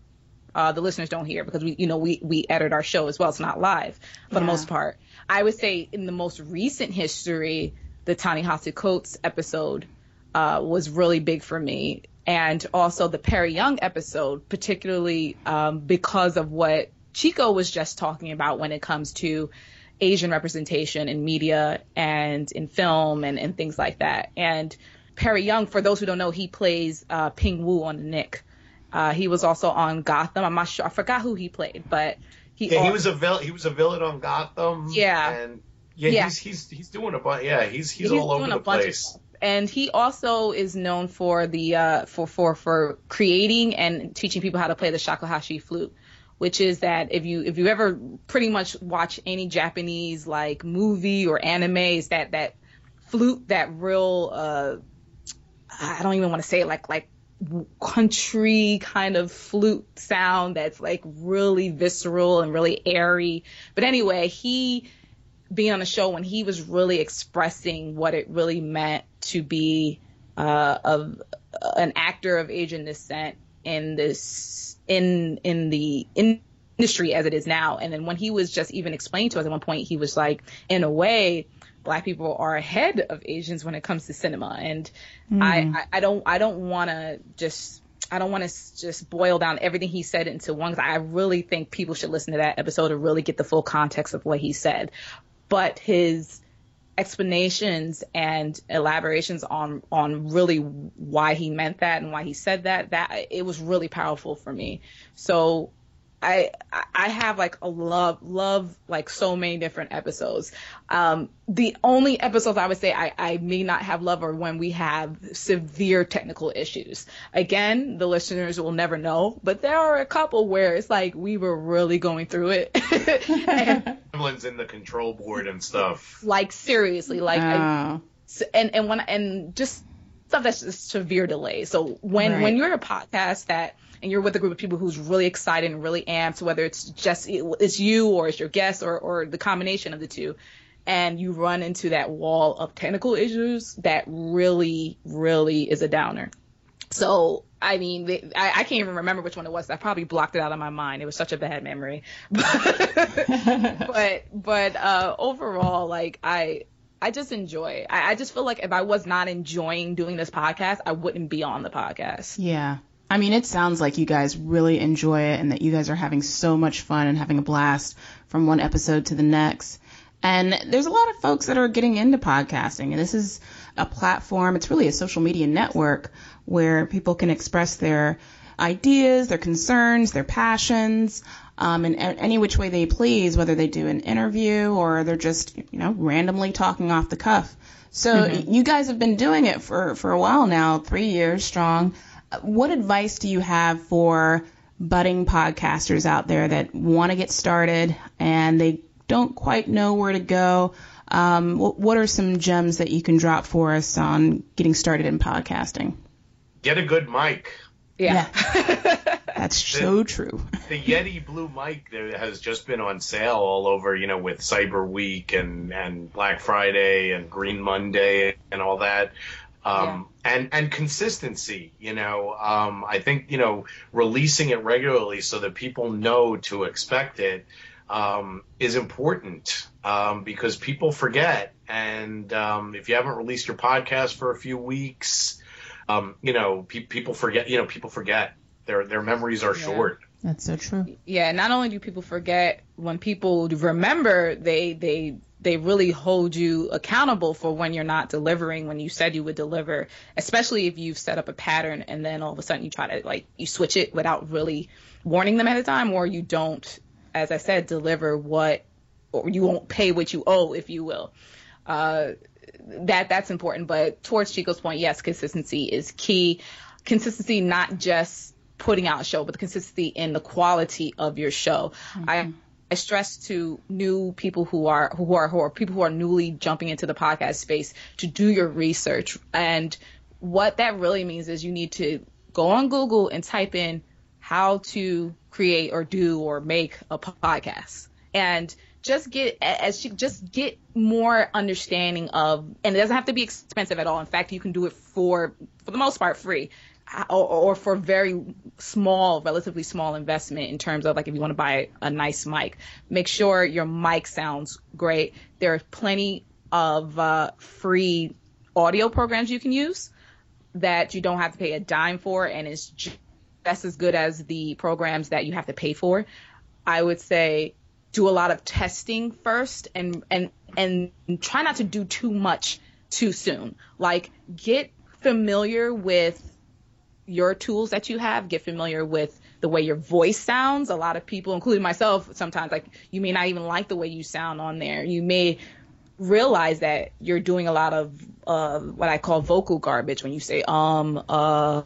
Speaker 3: uh, the listeners don't hear because we, you know, we, we edit our show as well. It's not live for yeah. the most part. I would say in the most recent history, the Ta-Nehisi Coates episode uh, was really big for me. And also the Perry Yung episode, particularly um, because of what Chico was just talking about when it comes to Asian representation in media and in film and, and things like that. And Perry Yung, for those who don't know, he plays uh, Ping Wu on the Knick. Uh, he was also on Gotham. I'm not sure. I forgot who he played, but
Speaker 2: he. Yeah, he was a villain. He was a villain on Gotham.
Speaker 3: Yeah.
Speaker 2: And yeah, yeah. he's he's he's doing a bunch. Yeah, he's he's, he's all over the place.
Speaker 3: And he also is known for the uh, for for for creating and teaching people how to play the shakuhachi flute, which is that if you if you ever pretty much watch any Japanese like movie or anime, is that that flute that real uh I don't even want to say it like like country kind of flute sound that's like really visceral and really airy. But anyway, he being on the show when he was really expressing what it really meant to be uh, of an actor of Asian descent in this in in the in industry as it is now. And then when he was just even explaining to us at one point, he was like, in a way, black people are ahead of Asians when it comes to cinema. And mm. I, I, I don't I don't want to just I don't want to just boil down everything he said into one because I really think people should listen to that episode to really get the full context of what he said. But his explanations and elaborations on on really why he meant that and why he said that that it was really powerful for me. So I I have like a love love like so many different episodes. Um, the only episodes I would say I, I may not have love are when we have severe technical issues. Again, the listeners will never know, but there are a couple where it's like we were really going through it.
Speaker 2: and, in the control board and stuff.
Speaker 3: Like seriously, like I, and and when and just stuff that's just severe delay. So when right. when you're a podcast that and you're with a group of people who's really excited and really amped, whether it's just it's you or it's your guest or or the combination of the two, and you run into that wall of technical issues, that really really is a downer. So I mean, I, I, can't even remember which one it was. I probably blocked it out of my mind. It was such a bad memory. but but uh, overall, like I I just enjoy. I, I just feel like if I was not enjoying doing this podcast, I wouldn't be on the podcast.
Speaker 1: Yeah. I mean, it sounds like you guys really enjoy it and that you guys are having so much fun and having a blast from one episode to the next. And there's a lot of folks that are getting into podcasting, and this is a platform, it's really a social media network where people can express their ideas, their concerns, their passions, um, in any which way they please, whether they do an interview or they're just, you know, randomly talking off the cuff. So mm-hmm. you guys have been doing it for, for a while now, three years strong what advice do you have for budding podcasters out there that want to get started and they don't quite know where to go? Um, what are some gems that you can drop for us on getting started in podcasting?
Speaker 2: Get a good mic.
Speaker 3: Yeah.
Speaker 1: yeah. That's the, so true.
Speaker 2: the Yeti Blue mic that has just been on sale all over, you know, with Cyber Week and, and Black Friday and Green Monday and all that um, yeah. and and consistency. You know, um, I think you know releasing it regularly so that people know to expect it um, is important um, because people forget. And um, if you haven't released your podcast for a few weeks, um, you know, pe- people forget. You know, people forget. Their their memories are yeah. short.
Speaker 1: That's so true.
Speaker 3: Yeah, not only do people forget, when people remember, they they they really hold you accountable for when you're not delivering when you said you would deliver, especially if you've set up a pattern and then all of a sudden you try to like you switch it without really warning them at a time or you don't, as I said, deliver what or you won't pay what you owe, if you will. Uh, that that's important. But towards Chico's point, yes, consistency is key. Consistency, not just putting out a show, but the consistency in the quality of your show. Mm-hmm. I I stress to new people who are who are who are people who are newly jumping into the podcast space to do your research. And what that really means is you need to go on Google and type in how to create or do or make a podcast. And just get as she just get more understanding of and it doesn't have to be expensive at all in fact you can do it for for the most part free or, or for very small relatively small investment in terms of like if you want to buy a nice mic make sure your mic sounds great there are plenty of uh, free audio programs you can use that you don't have to pay a dime for and it's just as good as the programs that you have to pay for i would say do a lot of testing first and and and try not to do too much too soon. Like get familiar with your tools that you have, get familiar with the way your voice sounds. A lot of people, including myself, sometimes like you may not even like the way you sound on there. You may realize that you're doing a lot of uh, what I call vocal garbage when you say um uh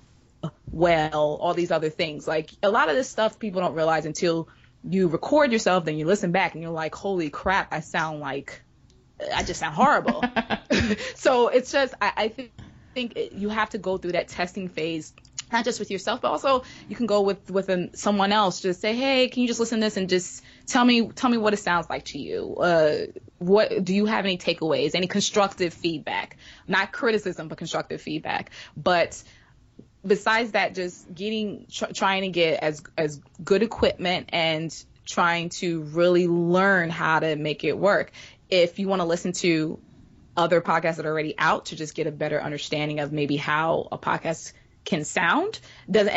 Speaker 3: well all these other things. Like a lot of this stuff people don't realize until you record yourself, then you listen back and you're like, holy crap, I sound like, I just sound horrible. so it's just, I, I think, think you have to go through that testing phase not just with yourself, but also you can go with with an, someone else. Just say, hey, can you just listen to this and just tell me tell me what it sounds like to you. Uh, what do you have any takeaways? Any constructive feedback? Not criticism, but constructive feedback. But besides that, just getting tr- trying to get as as good equipment and trying to really learn how to make it work. If you want to listen to other podcasts that are already out to just get a better understanding of maybe how a podcast can sound, does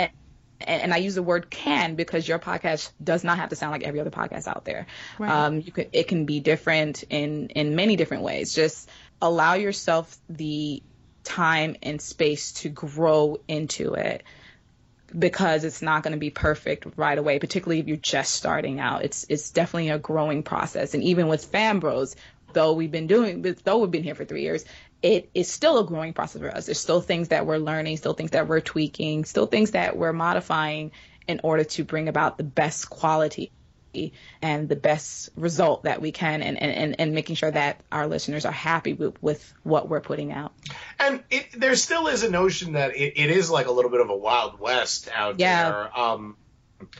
Speaker 3: and, and I use the word can because your podcast does not have to sound like every other podcast out there. Right. Um, you can it can be different in in many different ways. Just allow yourself the time and space to grow into it because it's not going to be perfect right away, particularly if you're just starting out. It's it's definitely a growing process. And even with FanBros, though we've been doing though we've been here for three years, it is still a growing process for us. There's still things that we're learning, still things that we're tweaking, still things that we're modifying in order to bring about the best quality and the best result that we can and, and, and making sure that our listeners are happy with, with what we're putting out.
Speaker 2: And it, there still is a notion that it, it is like a little bit of a wild west out yeah. there. Um,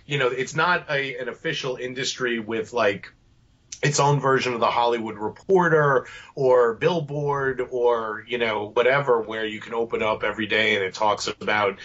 Speaker 2: you know, it's not a, an official industry with like its own version of the Hollywood Reporter or Billboard or you know whatever where you can open up every day and it talks about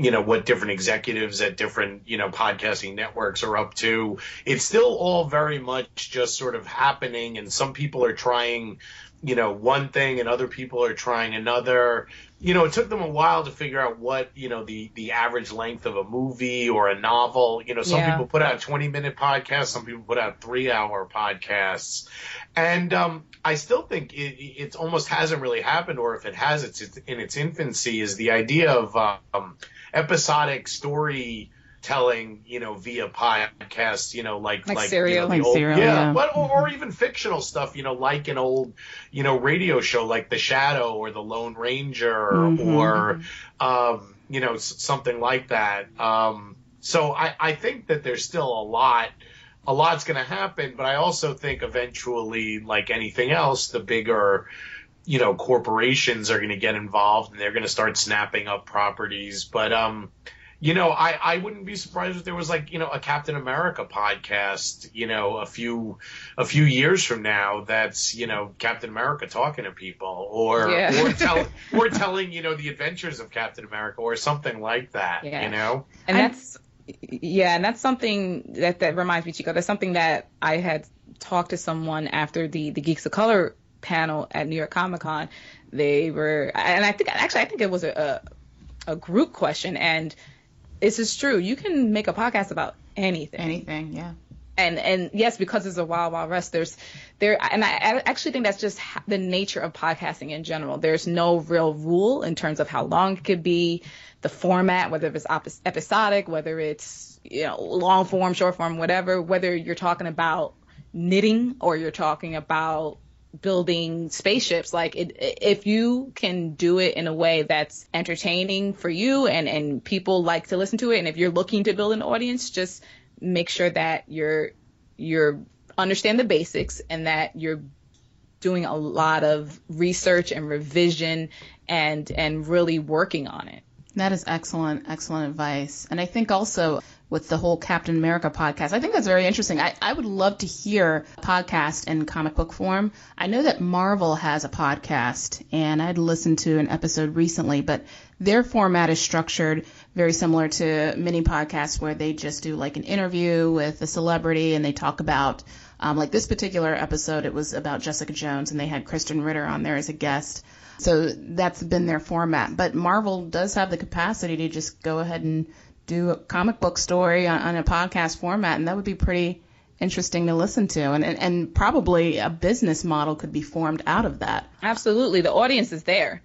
Speaker 2: you know what different executives at different you know podcasting networks are up to it's still all very much just sort of happening and some people are trying you know one thing and other people are trying another you know, it took them a while to figure out what, you know, the, the average length of a movie or a novel. You know, some yeah. people put out 20 minute podcasts, some people put out three hour podcasts. And, um, I still think it, it almost hasn't really happened, or if it has, it's, it's in its infancy is the idea of, um, episodic story, telling, you know, via podcasts, you know, like
Speaker 3: like, like serial,
Speaker 2: you
Speaker 3: know, like
Speaker 2: old,
Speaker 3: serial,
Speaker 2: yeah, yeah. But, or, or, even fictional stuff, you know, like an old, you know, radio show like The Shadow or The Lone Ranger mm-hmm. or, um, you know, something like that. Um, so I, I think that there's still a lot. A lot's going to happen, but I also think eventually, like anything else, the bigger, you know, corporations are going to get involved and they're going to start snapping up properties. But um, you know, I, I wouldn't be surprised if there was like, you know, a Captain America podcast, you know, a few a few years from now that's, you know, Captain America talking to people or yeah. or tell or telling, you know, the adventures of Captain America or something like that, yeah. you know?
Speaker 3: And that's yeah, and that's something that that reminds me, Chico. That's something that I had talked to someone after the the Geeks of Color panel at New York Comic Con. They were, and I think actually I think it was a, a, a group question, and this is true. You can make a podcast about anything.
Speaker 1: Anything, yeah.
Speaker 3: and and yes, because it's a wild wild west, there's there, and I, I actually think that's just the nature of podcasting in general. There's no real rule in terms of how long it could be, the format, whether it's episodic, whether it's you know long form, short form, whatever. Whether you're talking about knitting or you're talking about building spaceships like it, if you can do it in a way that's entertaining for you and and people like to listen to it and if you're looking to build an audience just make sure that you're you're understand the basics and that you're doing a lot of research and revision and and really working on it.
Speaker 1: That is excellent, excellent advice. And I think also with the whole Captain America podcast, I think that's very interesting. I, I would love to hear a podcast in comic book form. I know that Marvel has a podcast, and I'd listened to an episode recently, but their format is structured very similar to many podcasts where they just do like an interview with a celebrity and they talk about um, like this particular episode it was about Jessica Jones and they had Krysten Ritter on there as a guest. So that's been their format. But Marvel does have the capacity to just go ahead and do a comic book story on, on a podcast format and that would be pretty interesting to listen to and, and, and probably a business model could be formed out of that.
Speaker 3: Absolutely. The audience is there.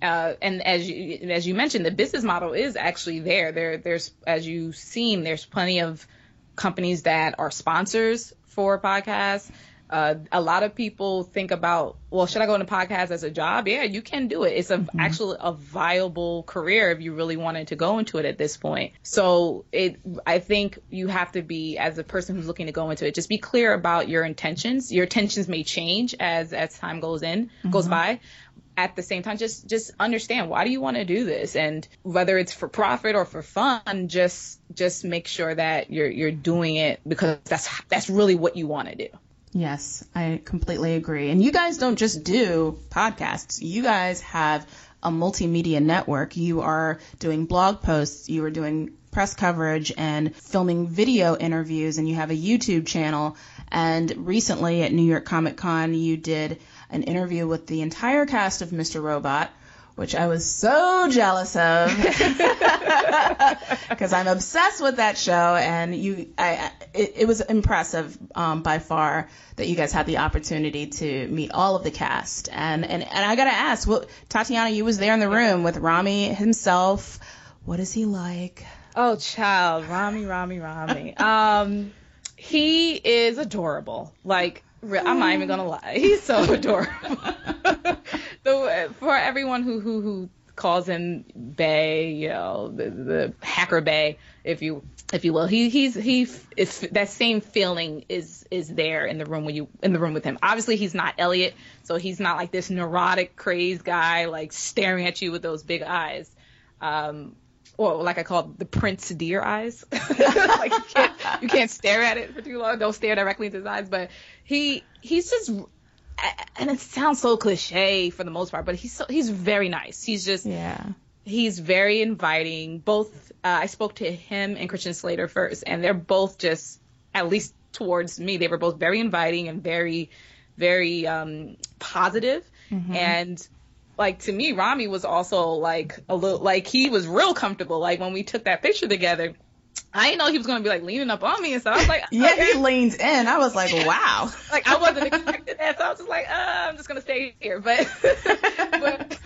Speaker 3: Uh, and as you as you mentioned, the business model is actually there. There there's as you've seen, there's plenty of companies that are sponsors for podcasts. Uh, a lot of people think about, well, should I go into podcast as a job? Yeah, you can do it. It's a mm-hmm. actually a viable career if you really wanted to go into it at this point. So it, I think you have to be as a person who's looking to go into it, just be clear about your intentions. Your intentions may change as as time goes in mm-hmm. goes by, at the same time just just understand why do you want to do this and whether it's for profit or for fun just just make sure that you're you're doing it because that's that's really what you want to do
Speaker 1: yes i completely agree. And you guys don't just do podcasts. You guys have a multimedia network. You are doing blog posts. You are doing press coverage and filming video interviews. And you have a youtube channel. And recently at new york comic con you did an interview with the entire cast of Mr. Robot, which I was so jealous of because I'm obsessed with that show, and you, I, it, it was impressive um, by far that you guys had the opportunity to meet all of the cast, and and and I gotta ask, well, Tatiana, you was there in the room with Rami himself. What is he like?
Speaker 3: Oh, child, Rami, Rami, Rami. um, he is adorable. Like I'm not even gonna lie. He's so adorable. the, for everyone who who who calls him Bay, you know, the, the hacker Bay, if you if you will, he he's he is that same feeling is is there in the room when you in the room with him. Obviously, he's not Elliot, so he's not like this neurotic, crazed guy like staring at you with those big eyes. Um, or like I call the Prince deer eyes. like you can't, you can't stare at it for too long. Don't stare directly into his eyes. But he he's just and it sounds so cliche for the most part, but he's so he's very nice. He's just
Speaker 1: yeah.
Speaker 3: He's very inviting. Both uh, I spoke to him and Christian Slater first, and they're both just at least towards me, they were both very inviting and very very um, positive. Mm-hmm. and like to me, Rami was also like a little like he was real comfortable. Like when we took that picture together, I didn't know he was gonna be like leaning up on me and so I was like,
Speaker 1: yeah, okay. he leans in. I was like, wow.
Speaker 3: like I wasn't expecting that, so I was just like, uh, I'm just gonna stay here. But, but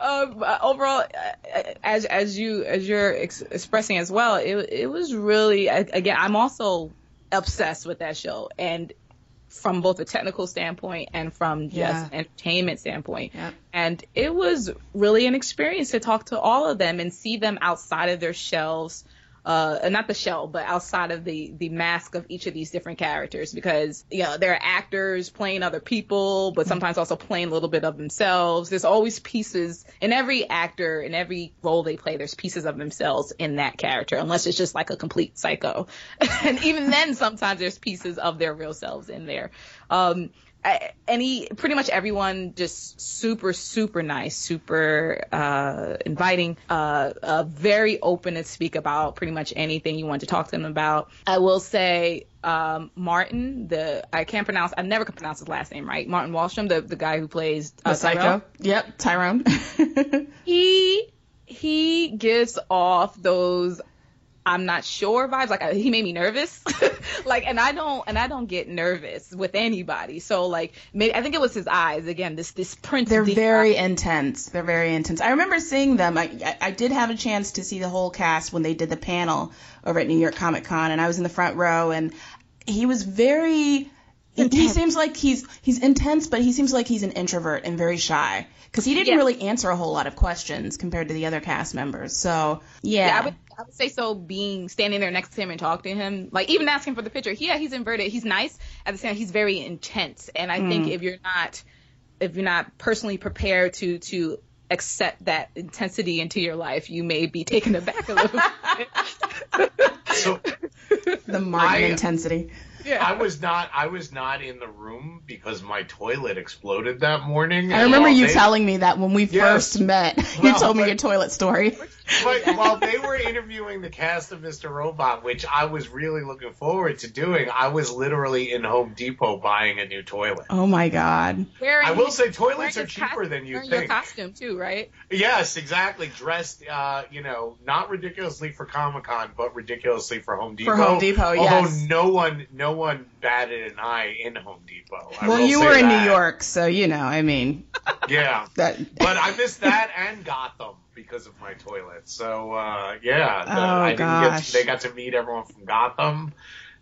Speaker 3: um, overall, uh, as as you as you're ex- expressing as well, it it was really again. I'm also obsessed with that show, and from both a technical standpoint and from just yeah. entertainment standpoint. Yep. And it was really an experience to talk to all of them and see them outside of their shelves uh, not the shell, but outside of the the mask of each of these different characters, because you know there are actors playing other people, but sometimes also playing a little bit of themselves. There's always pieces in every actor, in every role they play. There's pieces of themselves in that character, unless it's just like a complete psycho. and even then, sometimes there's pieces of their real selves in there. Um, any pretty much everyone just super super nice super uh, inviting uh, uh, very open to speak about pretty much anything you want to talk to them about. I will say um, martin the i can't pronounce i never can pronounce his last name right. Martin Wallström the, the guy who plays
Speaker 1: uh, the psycho? Yep Tyrell.
Speaker 3: He he gives off those I'm not sure vibes. Like he made me nervous. like, and I don't, and I don't get nervous with anybody. So like, maybe, I think it was his eyes again. This this print.
Speaker 1: They're very intense. They're very intense. I remember seeing them. I I did have a chance to see the whole cast when they did the panel over at New York Comic Con, and I was in the front row, and he was very. Intense. He seems like he's he's intense, but he seems like he's an introvert and very shy because he didn't really answer a whole lot of questions compared to the other cast members. So yeah,
Speaker 3: yeah I, would, I would say so. Being standing there next to him and talking to him, like even asking for the picture. Yeah, he's inverted. He's nice at the same. time, He's very intense, and I mm. think if you're not if you're not personally prepared to to accept that intensity into your life, you may be taken aback a little bit.
Speaker 2: so
Speaker 1: the Martin intensity.
Speaker 2: Yeah. I was not. I was not in the room because my toilet exploded that morning.
Speaker 1: I remember you they, telling me that when we yes. first met. Well, you told me your toilet story.
Speaker 2: But while they were interviewing the cast of Mr. Robot, which I was really looking forward to doing, I was literally in Home Depot buying a new toilet.
Speaker 1: Oh my god!
Speaker 2: Wearing I will say toilets are cheaper than you think. Your
Speaker 3: costume too, right?
Speaker 2: Yes, exactly. Dressed, uh, you know, not ridiculously for Comic Con, but ridiculously for Home Depot.
Speaker 1: For Home Depot, yes.
Speaker 2: Although no one, no one batted an eye in Home Depot.
Speaker 1: I well, you were in New York, so you know, I mean.
Speaker 2: Yeah. that. But I missed that and Gotham because of my toilet. So uh, yeah,
Speaker 1: the, oh, I didn't
Speaker 2: gosh. get to, they got to meet everyone from Gotham,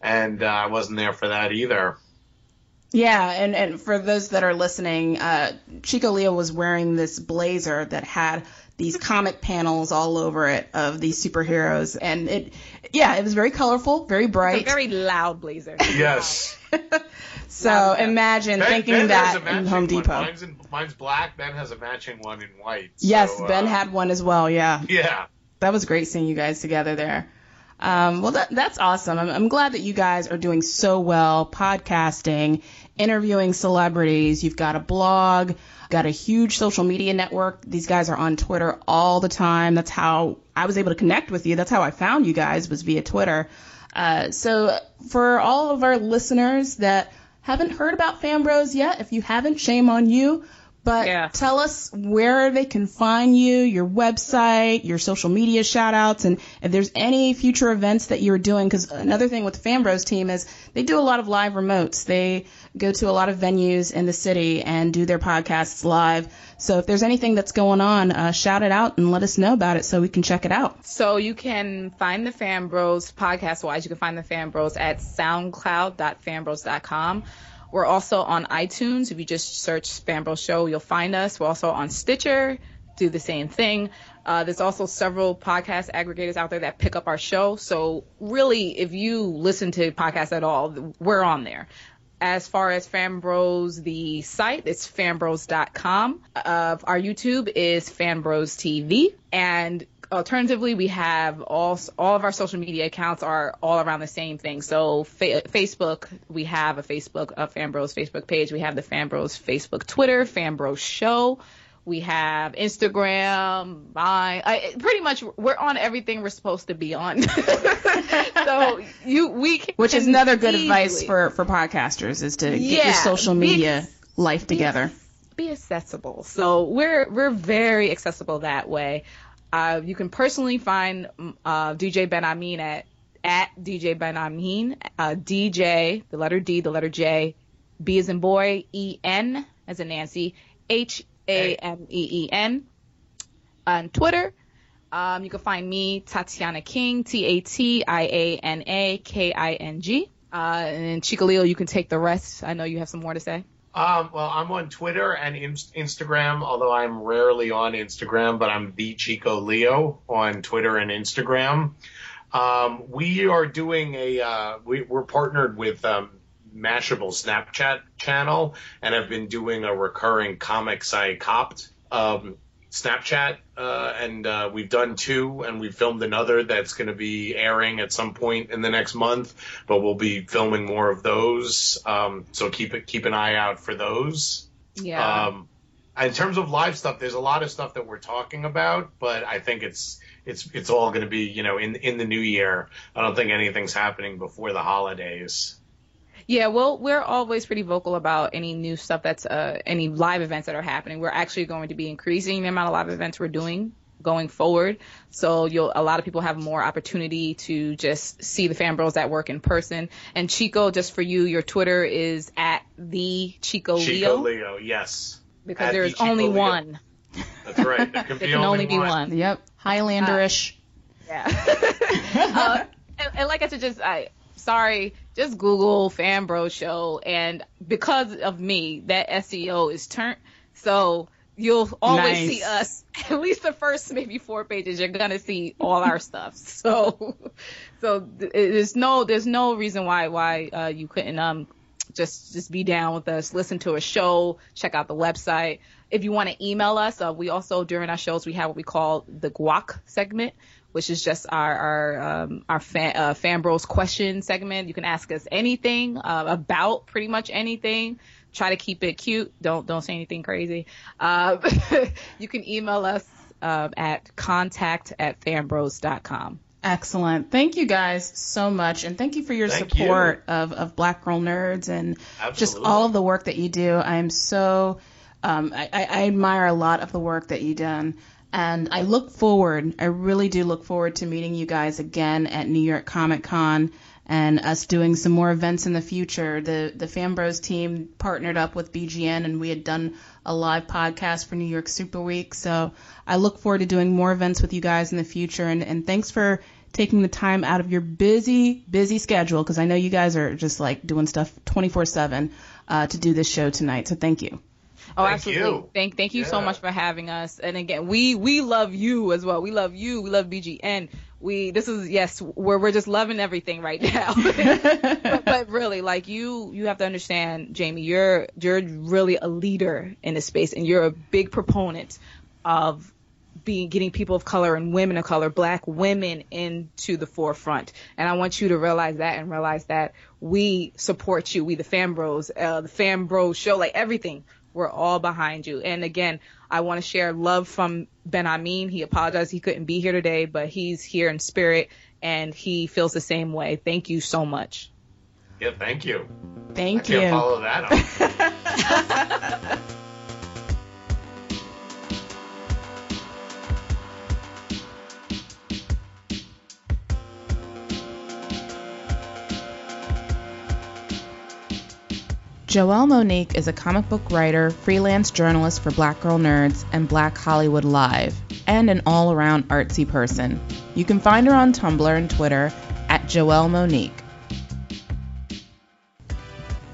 Speaker 2: and uh, I wasn't there for that either.
Speaker 1: Yeah, and, and for those that are listening, uh, Chico Leo was wearing this blazer that had these comic panels all over it of these superheroes, and it, yeah, it was very colorful, very bright,
Speaker 3: very loud blazer.
Speaker 2: Yes.
Speaker 1: So imagine ben, thinking ben that in Home Depot.
Speaker 2: Mine's, in, mine's, black. Ben has a matching one in white.
Speaker 1: Yes, Ben uh, had one as well. Yeah.
Speaker 2: Yeah.
Speaker 1: That was great seeing you guys together there. Um, well, that, that's awesome. I'm, I'm glad that you guys are doing so well, podcasting, interviewing celebrities. You've got a blog, got a huge social media network. These guys are on Twitter all the time. That's how I was able to connect with you. That's how I found you guys was via Twitter. Uh, so for all of our listeners that haven't heard about FanBros yet, if you haven't, shame on you. But yeah. tell us where they can find you, your website, your social media shout outs, and if there's any future events that you're doing. Because another thing with the FanBros team is they do a lot of live remotes. They go to a lot of venues in the city and do their podcasts live. So if there's anything that's going on, uh, shout it out and let us know about it so we can check it out.
Speaker 3: So you can find the FanBros podcast wise. You can find the FanBros at soundcloud.fambros.com. We're also on iTunes. If you just search FanBro Show, you'll find us. We're also on Stitcher. Do the same thing. Uh, there's also several podcast aggregators out there that pick up our show. So really, if you listen to podcasts at all, we're on there. As far as FanBros, the site, it's fambros.com. Uh, our YouTube is FanBros TV. And alternatively, we have all all of our social media accounts are all around the same thing. So fa- Facebook, we have a Facebook, a FanBros Facebook page. We have the FanBros Facebook, Twitter, FanBros Show. We have Instagram, Vine. I, pretty much, we're on everything we're supposed to be on. so you, we can,
Speaker 1: which is another good easily. advice for for podcasters is to yeah, get your social media be, life together.
Speaker 3: Be, be accessible. So we're we're very accessible that way. Uh, you can personally find uh, DJ Benhameen at at DJ Benhameen, uh, DJ, the letter D, the letter J, B as in boy, E N as in Nancy, H A M E E N on Twitter. Um, you can find me, Tatiana King, T A T I A N A K I N G. Uh, and Chico Leo, you can take the rest. I know you have some more to say.
Speaker 2: Um, well, I'm on Twitter and in- Instagram, although I'm rarely on Instagram, but I'm the Chico Leo on Twitter and Instagram. Um, we are doing a, uh, we, are partnered with um, Mashable Snapchat channel and have been doing a recurring comics I copped um, Snapchat, uh, and uh, we've done two, and we've filmed another that's going to be airing at some point in the next month. But we'll be filming more of those, um, so keep it keep an eye out for those.
Speaker 3: Yeah. Um,
Speaker 2: in terms of live stuff, there's a lot of stuff that we're talking about, but I think it's it's it's all going to be you know in in the new year. I don't think anything's happening before the holidays.
Speaker 3: Yeah, well, we're always pretty vocal about any new stuff that's uh, any live events that are happening. We're actually going to be increasing the amount of live events we're doing going forward. So you'll a lot of people have more opportunity to just see the fan bros at work in person. And Chico, just for you, your Twitter is at the Chico,
Speaker 2: Chico
Speaker 3: Leo
Speaker 2: Leo, yes.
Speaker 3: because
Speaker 2: At
Speaker 3: there
Speaker 2: the
Speaker 3: only
Speaker 2: Leo.
Speaker 3: one.
Speaker 2: That's right. There can,
Speaker 3: There
Speaker 2: be,
Speaker 3: can
Speaker 2: only
Speaker 3: only be one.
Speaker 1: Yep. Highlanderish.
Speaker 3: Yeah. uh, and, and like I said, just I sorry, just Google Fan Bro Show, and because of me, that SEO is turned. So you'll always
Speaker 1: Nice.
Speaker 3: see us. At least the first maybe four pages, you're gonna see all our stuff. So, so there's no there's no reason why why uh, you couldn't um just just be down with us, listen to a show, check out the website. If you want to email us, uh, we also during our shows we have what we call the guac segment, which is just our our um, our fan uh, fan bros question segment. You can ask us anything uh, about pretty much anything. Try to keep it cute. Don't don't say anything crazy. Uh, you can email us um, at contact at fanbros.com.
Speaker 1: Excellent. Thank you guys so much. And thank you for your
Speaker 2: Thank
Speaker 1: support of, of Black Girl Nerds and just all of the work that you do. I am so, um, I, I I admire a lot of the work that you've done. And I look forward, I really do look forward to meeting you guys again at New York Comic Con and us doing some more events in the future. The the Fanbros team partnered up with BGN and we had done a live podcast for New York Super Week. So I look forward to doing more events with you guys in the future. And, and thanks for taking the time out of your busy, busy schedule because I know you guys are just like doing stuff 24 7 uh, to do this show tonight. So thank you.
Speaker 3: Oh,
Speaker 2: Thank
Speaker 3: absolutely.
Speaker 2: you.
Speaker 3: Thank thank you so much for having us. And again, we we love you as well. We love you. We love BGN. We this is yes, we're we're just loving everything right now. but, but really, like you you have to understand, Jamie, you're you're really a leader in this space, and you're a big proponent of being getting people of color and women of color, black women into the forefront. And I want you to realize that and realize that we support you. We the fan bros, uh, the fan bros show, like everything. We're all behind you. And again, I want to share love from Benhameen. He apologized he couldn't be here today, but he's here in spirit and he feels the same way. Thank you so much.
Speaker 2: Yeah, thank you. Thank I
Speaker 1: Thank
Speaker 2: can't
Speaker 1: you.
Speaker 2: follow that up.
Speaker 4: Joelle Monique is a comic book writer, freelance journalist for Black Girl Nerds and Black Hollywood Live, and an all around artsy person. You can find her on Tumblr and Twitter at Joelle Monique.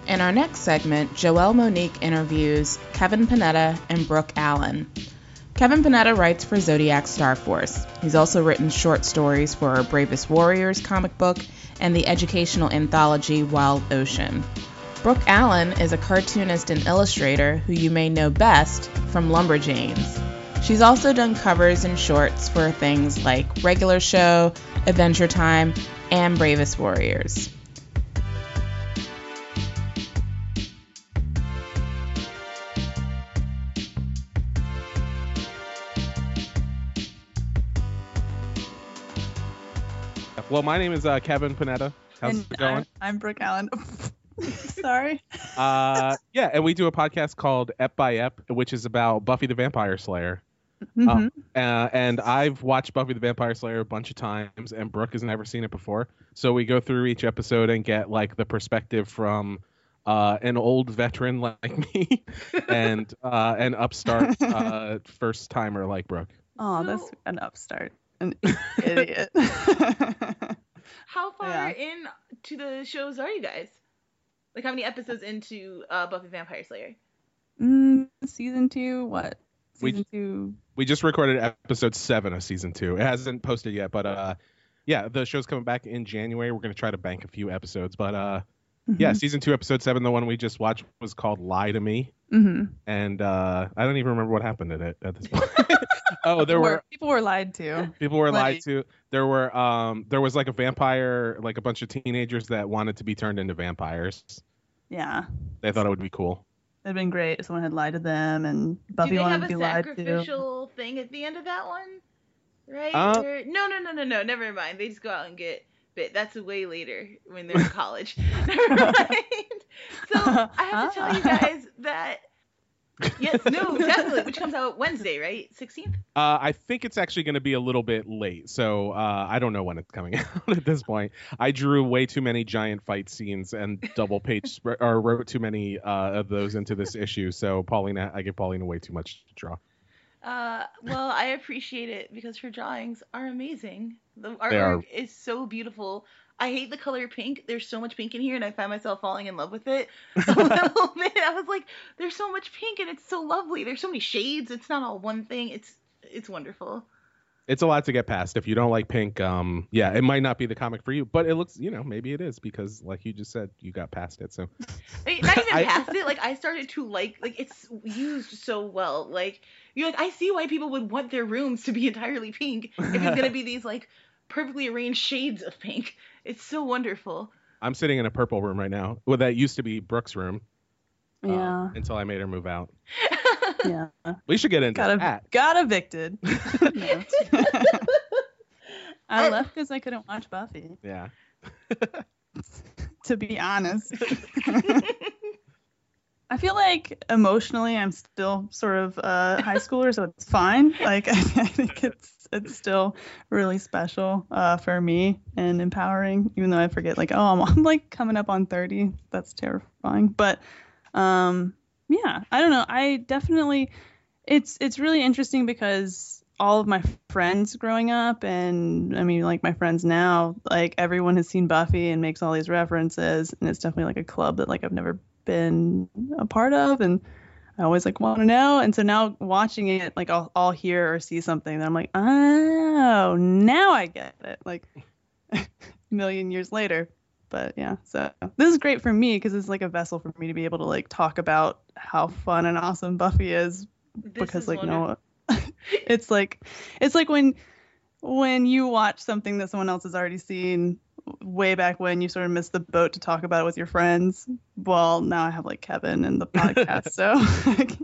Speaker 4: In our next segment, Joelle Monique interviews Kevin Panetta and Brooke Allen. Kevin Panetta writes for Zodiac Starforce. He's also written short stories for Bravest Warriors comic book and the educational anthology Wild Ocean. Brooke Allen is a cartoonist and illustrator who you may know best from Lumberjanes. She's also done covers and shorts for things like Regular Show, Adventure Time, and Bravest Warriors.
Speaker 5: Well, my name is uh, Kevin Panetta. How's
Speaker 6: And
Speaker 5: it going?
Speaker 6: I'm, I'm Brooke Allen. Sorry.
Speaker 5: uh, yeah, and we do a podcast called Ep by Ep, which is about Buffy the Vampire Slayer.
Speaker 6: Mhm.
Speaker 5: Um, uh, and I've watched Buffy the Vampire Slayer a bunch of times, and Brooke has never seen it before. So we go through each episode and get like the perspective from uh, an old veteran like me and uh, an upstart uh, first timer like Brooke.
Speaker 6: oh, that's an upstart. An idiot.
Speaker 7: How far
Speaker 6: Yeah.
Speaker 7: in to the shows are you guys? Like how many episodes into uh, Buffy Vampire Slayer?
Speaker 6: mm, season two, what?
Speaker 5: We-
Speaker 6: Season two.
Speaker 5: we just recorded episode seven of season two. It hasn't posted yet, but uh, yeah, the show's coming back in January. We're gonna try to bank a few episodes, but uh, yeah, season two, episode seven, the one we just watched was called "Lie to Me,"
Speaker 6: hmm
Speaker 5: and uh, I don't even remember what happened in it at this point. oh, there were
Speaker 6: people were lied to.
Speaker 5: people were lied to. There were um, there was like a vampire, like a bunch of teenagers that wanted to be turned into vampires.
Speaker 6: Yeah.
Speaker 5: They thought it would be cool.
Speaker 6: It'd been great if someone had lied to them and Buffy
Speaker 7: Do they
Speaker 6: wanted
Speaker 7: have
Speaker 6: to
Speaker 7: a
Speaker 6: be lied to.
Speaker 7: sacrificial thing at the end of that one? Right?
Speaker 5: Uh,
Speaker 7: no, no, no, no, no. Never mind. They just go out and get bit. That's way later when they're in college. Never mind. So I have to tell you
Speaker 6: Ah.
Speaker 7: guys that yes, no, definitely. Which comes out Wednesday, right? 16th?
Speaker 5: Uh, I think it's actually going to be a little bit late, so uh, I don't know when it's coming out at this point. I drew way too many giant fight scenes and double page spread, or wrote too many uh, of those into this issue. So Paulina, I give Paulina way too much to draw.
Speaker 7: Uh, well, I appreciate it because her drawings are amazing. The artwork is so beautiful. I hate the color pink. There's so much pink in here, and I find myself falling in love with it a little bit. I was like, "There's so much pink, and it's so lovely. There's so many shades. It's not all one thing. It's it's wonderful."
Speaker 5: It's a lot to get past. If you don't like pink, um, yeah, it might not be the comic for you, but it looks, you know, maybe it is because, like you just said, you got past it. So
Speaker 7: I mean, not even
Speaker 5: I-
Speaker 7: past it. Like I started to like like it's used so well. Like you're like I see why people would want their rooms to be entirely pink if it's gonna be these like perfectly arranged shades of pink. It's so wonderful.
Speaker 5: I'm sitting in a purple room right now. Well, that used to be Brooke's room uh,
Speaker 6: Yeah.
Speaker 5: until I made her move out.
Speaker 6: Yeah.
Speaker 5: We should get into
Speaker 6: Got, ev-
Speaker 5: that.
Speaker 6: got evicted. I left because I couldn't watch Buffy,
Speaker 5: Yeah.
Speaker 6: to be honest. I feel like emotionally I'm still sort of a high schooler, so it's fine. Like I, I think it's it's still really special uh, for me and empowering, even though I forget like oh I'm, I'm like coming up on 30. That's terrifying. But um, yeah, I don't know. I definitely it's it's really interesting because all of my friends growing up and I mean like my friends now, like everyone has seen Buffy and makes all these references and it's definitely like a club that like I've never been a part of and I always like want to know and so now watching it like I'll, I'll hear or see something that I'm like oh now I get it like a million years later but yeah so this is great for me because it's like a vessel for me to be able to like talk about how fun and awesome Buffy is
Speaker 7: This
Speaker 6: because
Speaker 7: is
Speaker 6: like
Speaker 7: wonderful.
Speaker 6: no it's like it's like when when you watch something that someone else has already seen way back when you sort of missed the boat to talk about it with your friends well now i have like kevin and the podcast so like,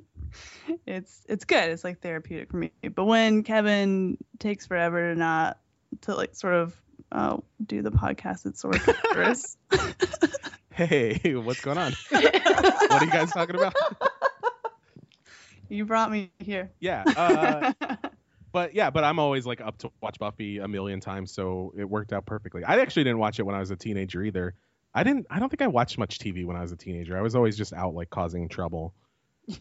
Speaker 6: it's it's good it's like therapeutic for me but when kevin takes forever to not to like sort of uh, do the podcast it's sort of dangerous
Speaker 5: Hey, what's going on? what are you guys talking about?
Speaker 6: you brought me here
Speaker 5: Yeah. Uh, but yeah, but I'm always like up to watch Buffy a million times, so it worked out perfectly. I actually didn't watch it when I was a teenager either. I didn't. I don't think I watched much TV when I was a teenager. I was always just out like causing trouble.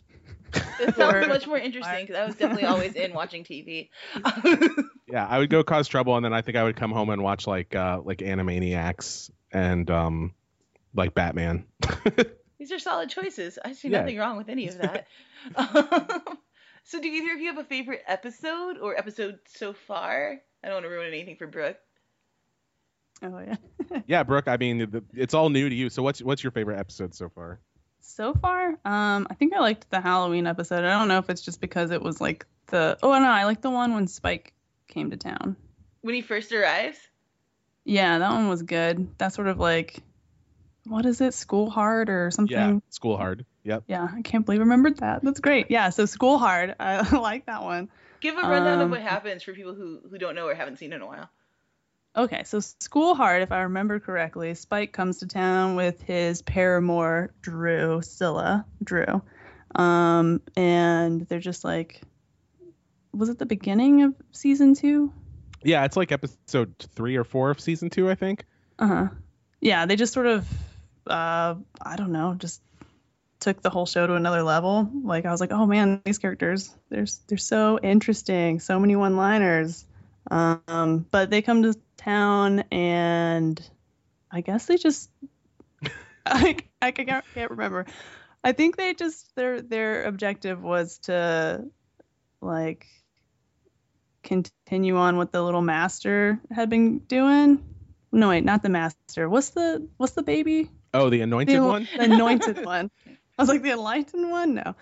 Speaker 7: This sounds much more interesting because I was definitely always in watching TV.
Speaker 5: Yeah, I would go cause trouble, and then I think I would come home and watch like uh like Animaniacs and um like Batman.
Speaker 7: These are solid choices. I see
Speaker 5: Yeah.
Speaker 7: nothing wrong with any of that. So, do either of you have a favorite episode or episode so far? I don't want to ruin anything for Brooke.
Speaker 6: oh yeah
Speaker 5: yeah, Brooke. I mean, the- it's all new to you. So what's what's your favorite episode so far?
Speaker 6: So far, um, I think I liked the Halloween episode. I don't know if it's just because it was like the oh no, I like the one when Spike came to town.
Speaker 7: When he first arrives,
Speaker 6: Yeah, that one was good. That's sort of like what is it, School Hard or something?
Speaker 5: Yeah, School Hard. Yep.
Speaker 6: Yeah, I can't believe I remembered that. That's great. Yeah, so School Hard, I like that one.
Speaker 7: give a rundown of
Speaker 6: Um,
Speaker 7: what happens for people who, who don't know or haven't seen it in a while.
Speaker 6: Okay, so School Hard, if I remember correctly, Spike comes to town with his paramour, Drusilla, Drew. Um, and they're just like, was it the beginning of season two?
Speaker 5: Yeah, it's like episode three or four of season two, I think.
Speaker 6: Uh huh. Yeah, they just sort of, uh, I don't know, just took the whole show to another level. Like I was like, oh man, these characters, they're they're so interesting, so many one-liners. Um, but they come to town and I guess they just, I I can't, can't remember. I think they just their their objective was to like continue on what the little master had been doing. No, wait, not the master. What's the what's the baby?
Speaker 5: Oh, the anointed
Speaker 6: the,
Speaker 5: one.
Speaker 6: The anointed one. I was like the enlightened one. No,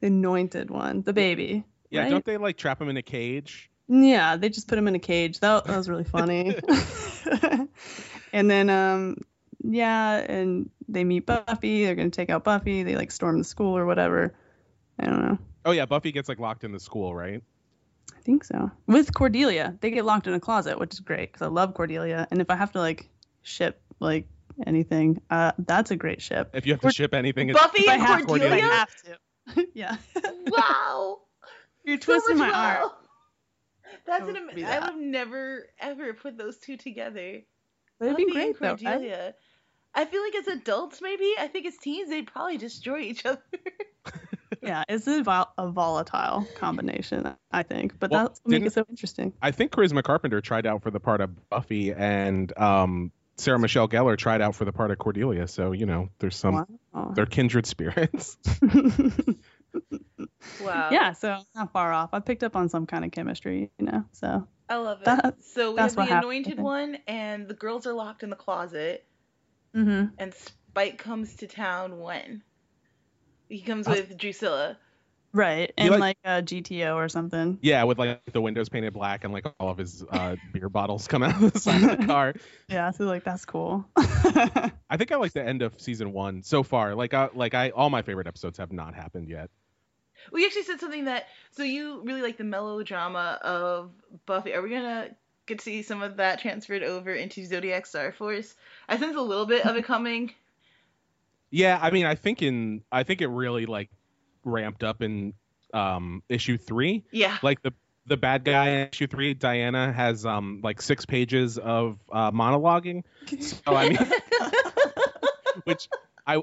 Speaker 6: the anointed one. The baby.
Speaker 5: Yeah,
Speaker 6: right?
Speaker 5: don't they like trap him in a cage?
Speaker 6: Yeah, they just put him in a cage. That, that was really funny. and then, um, yeah, and they meet Buffy. They're gonna take out Buffy. They like storm the school or whatever. I don't know.
Speaker 5: Oh yeah, Buffy gets like locked in the school, right?
Speaker 6: I think so. With Cordelia, they get locked in a closet, which is great because I love Cordelia. And if I have to like ship like anything, uh, that's a great ship.
Speaker 5: If you have to
Speaker 6: Or-
Speaker 5: ship anything, it's
Speaker 7: Buffy
Speaker 6: I
Speaker 7: and
Speaker 6: have to,
Speaker 7: Cordelia?
Speaker 6: I have to. yeah.
Speaker 7: wow.
Speaker 6: You're twisting
Speaker 7: much
Speaker 6: my arm.
Speaker 7: That's
Speaker 6: That
Speaker 7: an
Speaker 6: would
Speaker 7: am-
Speaker 6: be
Speaker 7: I
Speaker 6: that.
Speaker 7: would never ever put those two together.
Speaker 6: But it'd be
Speaker 7: Buffy and
Speaker 6: great though. right?
Speaker 7: Cordelia. I feel like as adults, maybe. I think as teens, they'd probably destroy each other.
Speaker 6: Yeah, it's a, vol- a volatile combination, I think. But
Speaker 5: Well,
Speaker 6: that's what makes
Speaker 5: didn't-
Speaker 6: it so interesting.
Speaker 5: I think Charisma Carpenter tried out for the part of Buffy, and um, Sarah Michelle Gellar tried out for the part of Cordelia. So you know, there's some
Speaker 6: Wow.
Speaker 5: they're kindred spirits.
Speaker 7: Wow.
Speaker 6: yeah, so not far off. I picked up on some kind of chemistry, you know. So
Speaker 7: I love it.
Speaker 6: That-
Speaker 7: so we have the anointed
Speaker 6: think.
Speaker 7: one, and the girls are locked in the closet.
Speaker 6: hmm
Speaker 7: And Spike comes to town when? He comes
Speaker 5: That's-
Speaker 7: with Drusilla.
Speaker 6: Right, and
Speaker 5: like-
Speaker 6: like, a GTO or something.
Speaker 5: yeah, with like the windows painted black and like all of his uh, beer bottles come out of the side of the car.
Speaker 6: Yeah, so like that's cool.
Speaker 5: I think I like the end of season one so far. Like, I, like I, all my favorite episodes have not happened yet.
Speaker 7: We actually said something that. So you really like the melodrama of Buffy. Are we gonna get to see some of that transferred over into Zodiac Starforce? I sense a little bit of it coming.
Speaker 5: Yeah, I mean, I think in, I think it really like ramped up in um issue three.
Speaker 7: Yeah.
Speaker 5: Like the the bad guy in issue three, Diana has um like six pages of uh, monologuing. So I mean, which I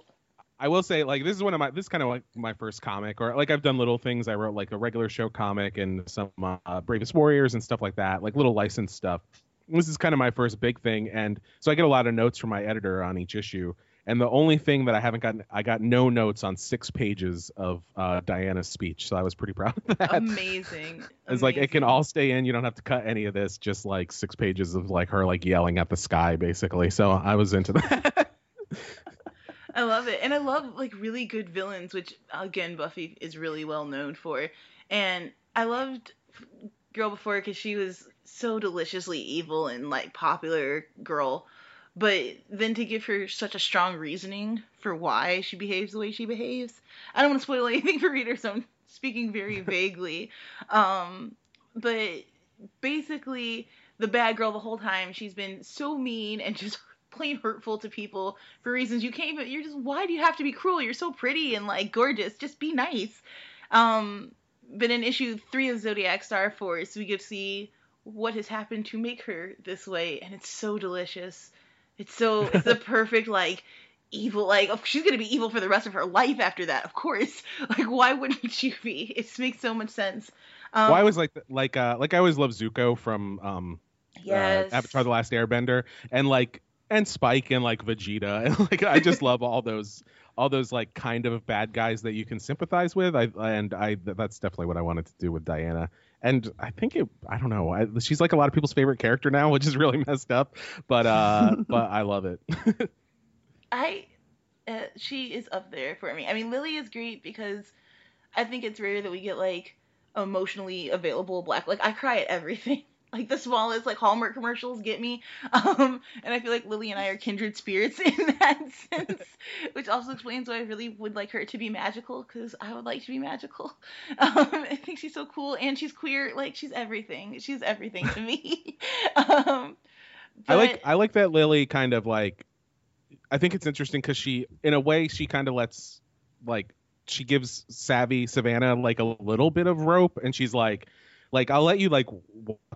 Speaker 5: I will say like this is one of my this is kind of like my first comic or like I've done little things. I wrote like a regular show comic and some uh, Bravest Warriors and stuff like that, like little licensed stuff. This is kind of my first big thing, and so I get a lot of notes from my editor on each issue. And the only thing that I haven't gotten, I got no notes on six pages of uh, Diana's speech, so I was pretty proud of that.
Speaker 7: Amazing.
Speaker 5: It's like it can all stay in. You don't have to cut any of this. Just like six pages of like her like yelling at the sky, basically. So I was into that.
Speaker 7: I love it, and I love like really good villains, which again Buffy is really well known for. And I loved Girl Before because she was so deliciously evil and like popular girl, but then to give her such a strong reasoning for why she behaves the way she behaves. I don't want to spoil anything for readers, so I'm speaking very vaguely. Um, but basically, the bad girl the whole time she's been so mean and just plain hurtful to people for reasons you can't even you're just why do you have to be cruel you're so pretty and like gorgeous just be nice um but in issue three of Zodiac Starforce we get to see what has happened to make her this way and it's so delicious it's so it's the perfect like evil like oh, she's gonna be evil for the rest of her life after that of course. Like why wouldn't she be? It makes so much sense. Um,
Speaker 5: well, I was like like uh like I always love Zuko from um
Speaker 7: yes.
Speaker 5: Uh, Avatar: The Last Airbender, and like and Spike and like Vegeta, and like I just love all those all those like kind of bad guys that you can sympathize with. I and I that's definitely what I wanted to do with Diana. And I think it, I don't know, I, she's like a lot of people's favorite character now, which is really messed up. But uh, but I love it.
Speaker 7: I uh, she is up there for me. I mean, Lily is great because I think it's rare that we get like emotionally available black. Like I cry at everything. Like the smallest like Hallmark commercials get me. Um, and I feel like Lily and I are kindred spirits in that sense, which also explains why I really would like her to be magical because I would like to be magical. Um, I think she's so cool and she's queer. Like she's everything. She's everything to me. um,
Speaker 5: I like I like that Lily kind of like I think it's interesting because she in a way she kind of lets like she gives savvy Savannah like a little bit of rope and she's like like I'll let you like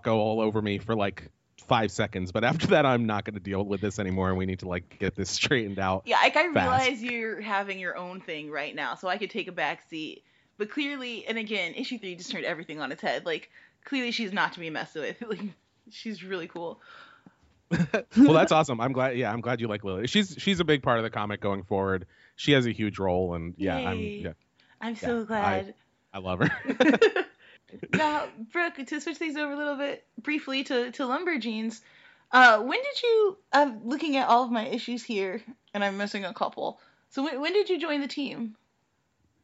Speaker 5: go all over me for like five seconds but after that I'm not going to deal with this anymore and we need to like get this straightened out.
Speaker 7: Yeah, like I
Speaker 5: fast.
Speaker 7: realize you're having your own thing right now, so I could take a back seat. But clearly, and again, issue three just turned everything on its head. Like clearly, she's not to be messed with. Like she's really cool.
Speaker 5: well that's awesome. I'm glad yeah I'm glad you like Lily. She's she's a big part of the comic going forward. She has a huge role and yeah I'm yeah
Speaker 7: I'm so
Speaker 5: Yeah,
Speaker 7: glad.
Speaker 5: I love her.
Speaker 7: now, Brooke, to switch things over a little bit briefly to to Lumberjanes, uh, when did you? I'm looking at all of my issues here, and I'm missing a couple. So when, when did you join the team?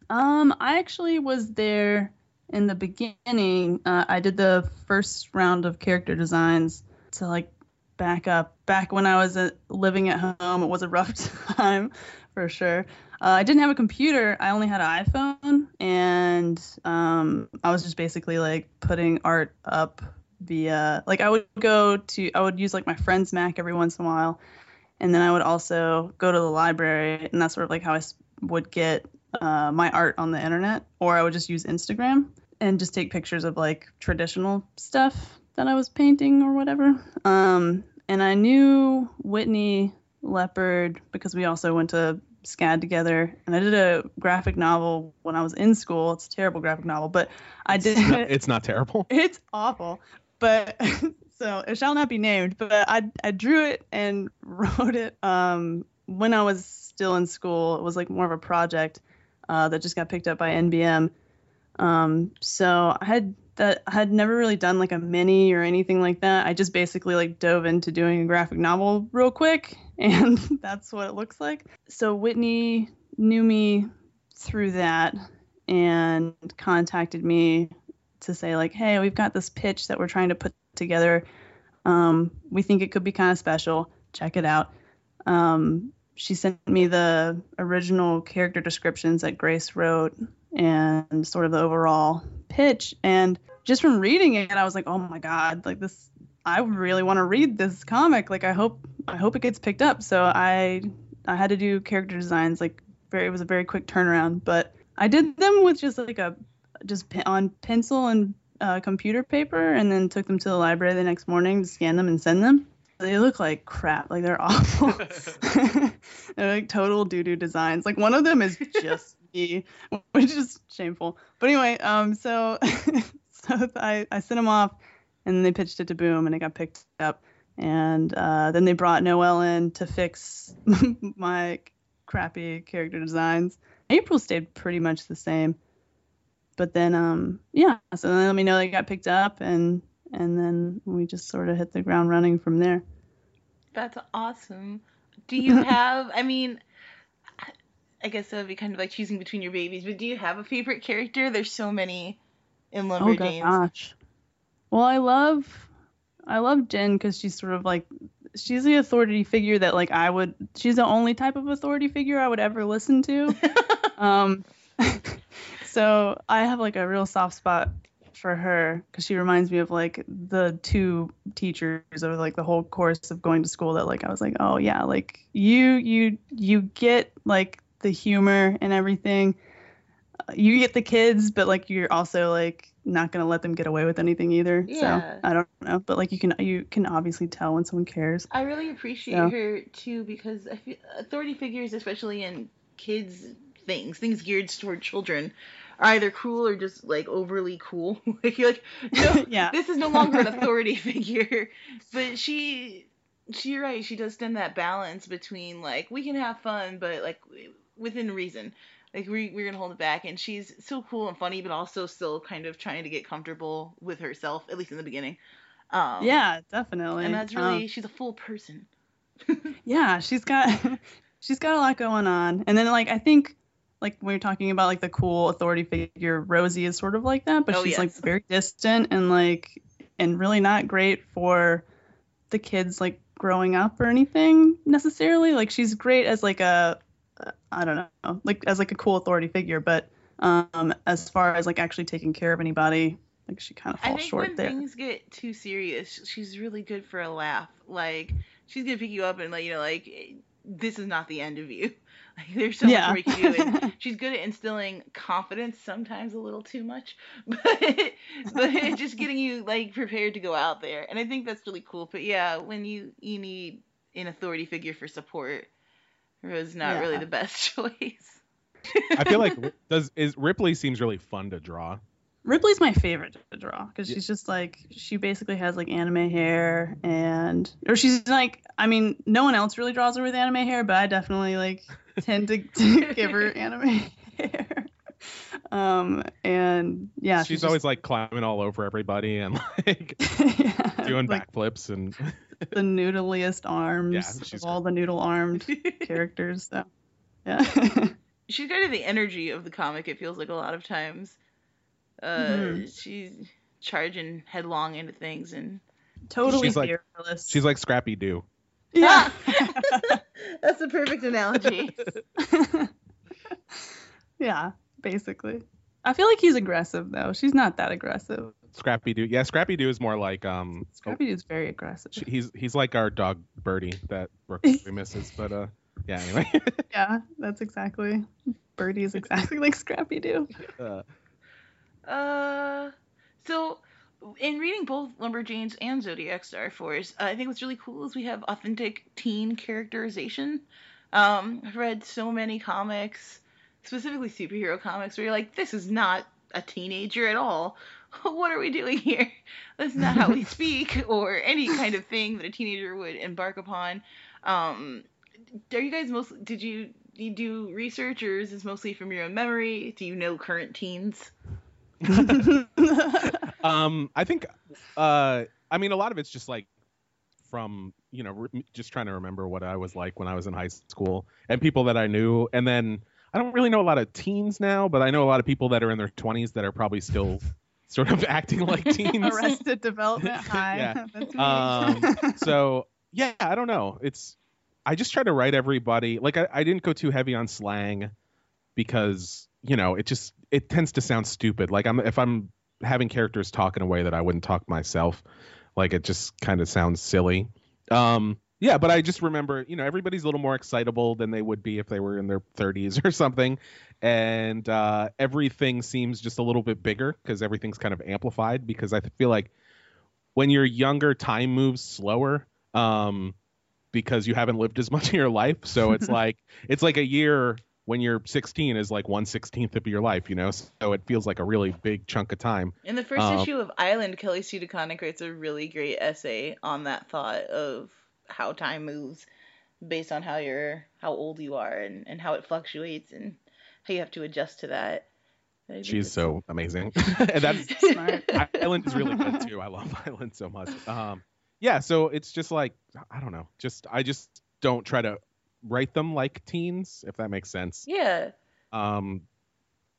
Speaker 6: Um, I actually was there in the beginning. Uh, I did the first round of character designs to like back up. Back when I was uh, living at home, it was a rough time for sure. Uh, I didn't have a computer. I only had an iPhone, and um, I was just basically like putting art up via like I would go to I would use like my friend's Mac every once in a while, and then I would also go to the library, and that's sort of like how I would get uh, my art on the internet, or I would just use Instagram and just take pictures of like traditional stuff that I was painting or whatever. Um, and I knew Whitney Leopard because we also went to SCAD together, and I did a graphic novel when I was in school. It's a terrible graphic novel, but I did.
Speaker 5: It's not, it's not terrible.
Speaker 6: It's awful, but so it shall not be named. But I I drew it and wrote it um, when I was still in school. It was like more of a project uh, that just got picked up by NBM. Um, so I had that had never really done like a mini or anything like that. I just basically like dove into doing a graphic novel real quick, and that's what it looks like. So Whitney knew me through that and contacted me to say like, hey, we've got this pitch that we're trying to put together. Um, we think it could be kind of special. Check it out. Um, she sent me the original character descriptions that Grace wrote and sort of the overall pitch. And just from reading it, I was like, oh my god, like this, I really want to read this comic. Like I hope, I hope it gets picked up. So I, I had to do character designs. Like very, it was a very quick turnaround, but I did them with just like a, just on pencil and uh, computer paper, and then took them to the library the next morning to scan them and send them. They look like crap. Like they're awful. they're like total doo doo designs. Like one of them is just me, which is shameful. But anyway, um, so so I I sent them off, and they pitched it to Boom, and it got picked up. And uh, then they brought Noelle in to fix my crappy character designs. April stayed pretty much the same. But then, um, yeah, so they let me know they got picked up, and and then we just sort of hit the ground running from there.
Speaker 7: That's awesome. Do you have? I mean, I guess that would be kind of like choosing between your babies. But do you have a favorite character? There's so many in Lumberjanes.
Speaker 6: Oh
Speaker 7: Lumberjanes.
Speaker 6: gosh. Well, I love I love Jen because she's sort of like she's the authority figure that like I would. She's the only type of authority figure I would ever listen to. um, so I have like a real soft spot for her because she reminds me of like the two teachers of like the whole course of going to school that like I was like oh yeah like you you you get like the humor and everything Uh, you get the kids but like you're also like not gonna let them get away with anything either
Speaker 7: Yeah.
Speaker 6: so I don't know but like you can you can obviously tell when someone cares
Speaker 7: I really appreciate
Speaker 6: Yeah.
Speaker 7: her too because I feel authority figures, especially in kids things, things geared toward children, are either cruel or just like overly cool. like you're like, no,
Speaker 6: Yeah.
Speaker 7: this is no longer an authority figure. But she, she, right. She does stand that balance between like we can have fun, but like within reason. Like we we're gonna hold it back, and she's so cool and funny, but also still kind of trying to get comfortable with herself, at least in the beginning. Um,
Speaker 6: yeah definitely
Speaker 7: and that's
Speaker 6: Um,
Speaker 7: really she's a full person.
Speaker 6: yeah she's got she's got a lot going on and then like i think like when you're talking about like the cool authority figure rosie is sort of like that but
Speaker 7: Oh,
Speaker 6: she's like very distant and like and really not great for the kids like growing up or anything necessarily like she's great as like a i don't know like as like a cool authority figure but um as far as like actually taking care of anybody like she kind of falls I
Speaker 7: think
Speaker 6: short
Speaker 7: when
Speaker 6: there
Speaker 7: things get too serious, she's really good for a laugh. Like she's gonna pick you up and like you know like this is not the end of you. Like there's so
Speaker 6: Yeah.
Speaker 7: much more you can do. And she's good at instilling confidence, sometimes a little too much, but but just getting you like prepared to go out there. And I think that's really cool. But yeah, when you you need an authority figure for support, Rose not really the best choice.
Speaker 5: I feel like does is Ripley seems really fun to draw.
Speaker 6: Ripley's my favorite to draw because
Speaker 5: Yeah.
Speaker 6: she's just like she basically has like anime hair and or she's like I mean no one else really draws her with anime hair but I definitely like tend to, to give her anime hair. Um and yeah
Speaker 5: she's, always like climbing all over everybody and like
Speaker 6: yeah,
Speaker 5: doing
Speaker 6: like
Speaker 5: backflips and
Speaker 6: the noodliest arms
Speaker 5: Yeah,
Speaker 6: of all the noodle armed characters so yeah
Speaker 7: she's kind of the energy of the comic. It feels like a lot of times, uh,
Speaker 6: Mhm.
Speaker 7: she's charging headlong into things, and
Speaker 6: totally
Speaker 5: She's like-
Speaker 6: fearless
Speaker 5: she's like Scrappy Doo.
Speaker 6: yeah
Speaker 7: that's the perfect analogy.
Speaker 6: yeah basically I feel like he's aggressive though she's not that aggressive
Speaker 5: Scrappy Doo. Yeah, Scrappy Doo is more like um
Speaker 6: Scrappy is very aggressive.
Speaker 5: he's he's like our dog Birdie that Brooke misses, but uh yeah, anyway.
Speaker 6: Yeah, that's exactly Birdie is exactly like Scrappy Doo.
Speaker 5: Uh,
Speaker 7: Uh, so in reading both Lumberjanes and Zodiac Starforce, I think what's really cool is we have authentic teen characterization. Um, I've read so many comics, specifically superhero comics, where you're like, this is not a teenager at all. What are we doing here? That's not how we speak, or any kind of thing that a teenager would embark upon. Um, are you guys mostly? Did you, do you do research, or is this mostly from your own memory? Do you know current teens?
Speaker 5: um, I think, uh, I mean, a lot of it's just like from you know re- just trying to remember what I was like when I was in high school and people that I knew, and then I don't really know a lot of teens now, but I know a lot of people that are in their 20s that are probably still sort of acting like teens.
Speaker 6: Arrested Development High.
Speaker 5: Yeah. Um, so yeah, I don't know. It's I just try to write everybody like I, I didn't go too heavy on slang because you know it just it tends to sound stupid. Like I'm if I'm having characters talk in a way that I wouldn't talk myself, like it just kind of sounds silly. Um, yeah, but I just remember, you know, everybody's a little more excitable than they would be if they were in their 30s or something, and uh, everything seems just a little bit bigger because everything's kind of amplified. Because I feel like when you're younger, time moves slower um, because you haven't lived as much of your life. So it's like it's like a year when you're 16 is like one sixteenth of your life, you know. So it feels like a really big chunk of time.
Speaker 7: In the first
Speaker 5: Um,
Speaker 7: issue of Island, Kelly Sue DeConnick writes a really great essay on that thought of how time moves based on how you're how old you are and, and how it fluctuates and how you have to adjust to that.
Speaker 5: She's so amazing, and that's
Speaker 6: Smart.
Speaker 5: Island is really good too. I love Island so much. Um, yeah, so it's just like I don't know, just I just don't try to write them like teens, if that makes sense.
Speaker 7: yeah.
Speaker 5: Um,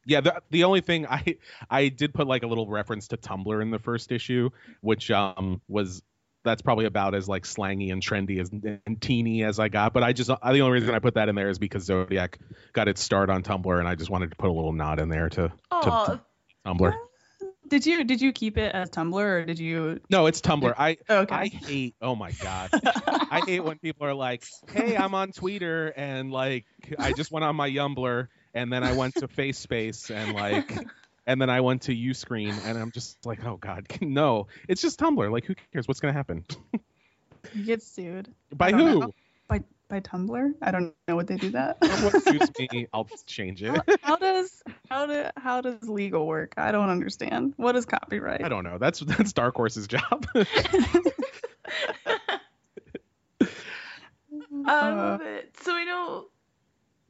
Speaker 5: yeah, the the only thing I I did put like a little reference to Tumblr in the first issue, which um was that's probably about as like slangy and trendy as and teeny as I got. But I just the only reason I put that in there is because Zodiac got its start on Tumblr, and I just wanted to put a little nod in there to
Speaker 7: Aw,
Speaker 5: Tumblr.
Speaker 6: Did you did you keep it as Tumblr or did you?
Speaker 5: No, it's Tumblr. I oh,
Speaker 6: Okay.
Speaker 5: I hate. Oh my god. I hate when people are like, "Hey, I'm on Twitter," and like, I just went on my Yumbler, and then I went to FaceSpace, and like, and then I went to Uscreen, and I'm just like, "Oh God, no!" It's just Tumblr. Like, who cares? What's gonna happen?
Speaker 6: You get sued
Speaker 5: By who?
Speaker 6: know. by by Tumblr. I don't know what they do that.
Speaker 5: What suits me? I'll change it.
Speaker 6: how does how do how does legal work? I don't understand. What is copyright?
Speaker 5: I don't know. That's that's Dark Horse's job.
Speaker 7: Um,
Speaker 6: Uh,
Speaker 7: so I know,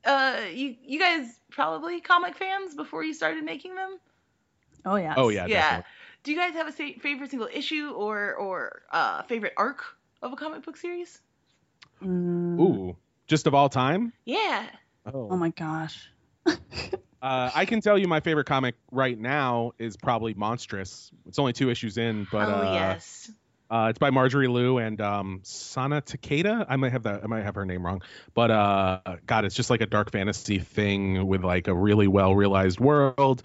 Speaker 7: uh, you you guys probably comic fans before you started making them.
Speaker 6: oh yeah.
Speaker 5: oh yeah,
Speaker 7: yeah.
Speaker 5: definitely.
Speaker 7: Do you guys have a sa- favorite single issue or or uh, favorite arc of a comic book series?
Speaker 6: Mm,
Speaker 5: Ooh, just of all time.
Speaker 7: Yeah.
Speaker 6: Oh my gosh.
Speaker 5: Uh, I can tell you my favorite comic right now is probably Monstress. It's only two issues in, but
Speaker 7: oh
Speaker 5: uh,
Speaker 7: yes.
Speaker 5: Uh, it's by Marjorie Liu and um, Sana Takeda. I might have that. I might have her name wrong, but uh, God, it's just like a dark fantasy thing with like a really well realized world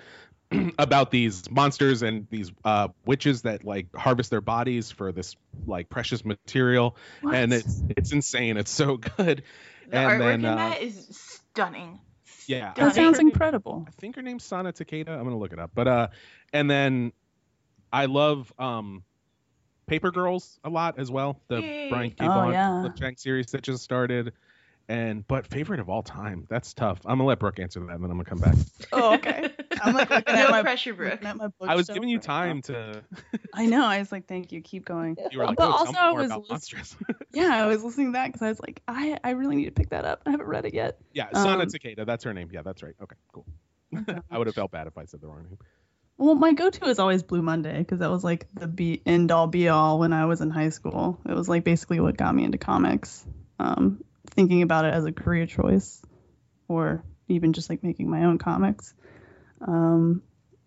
Speaker 5: about these monsters and these uh, witches that like harvest their bodies for this like precious material, and it's it's insane. It's so good.
Speaker 7: The
Speaker 5: and
Speaker 7: artwork
Speaker 5: then,
Speaker 7: in
Speaker 5: uh,
Speaker 7: that is stunning.
Speaker 5: Yeah, I
Speaker 6: That sounds incredible.
Speaker 5: I think her name's Sana Takeda. I'm gonna look it up. But uh, and then I love um, Paper Girls a lot as well. The
Speaker 7: Yay.
Speaker 5: Brian K.
Speaker 6: Oh, yeah.
Speaker 5: Cliff Chiang series that just started. And but favorite of all time. That's tough. I'm gonna let Brooke answer that, and then I'm gonna come back.
Speaker 6: Oh okay. I'm like looking
Speaker 7: no
Speaker 6: at my
Speaker 7: pressure, Brooke.
Speaker 6: at my
Speaker 5: I was giving you
Speaker 6: right
Speaker 5: time to.
Speaker 6: I know. I was like, thank you. Keep going.
Speaker 5: You were like,
Speaker 6: But
Speaker 5: oh,
Speaker 6: also I was
Speaker 5: about.
Speaker 6: Yeah, I was listening to that because I was like, I I really need to pick that up. I haven't read it yet.
Speaker 5: yeah, Sana
Speaker 6: Um,
Speaker 5: Takeda. That's her name. Yeah, that's right. Okay, cool. I would have felt bad if I said the wrong name.
Speaker 6: Well, my go-to is always Blue Monday because that was like the be end all be all when I was in high school. It was like basically what got me into comics. Um, thinking about it as a career choice, or even just like making my own comics. Um,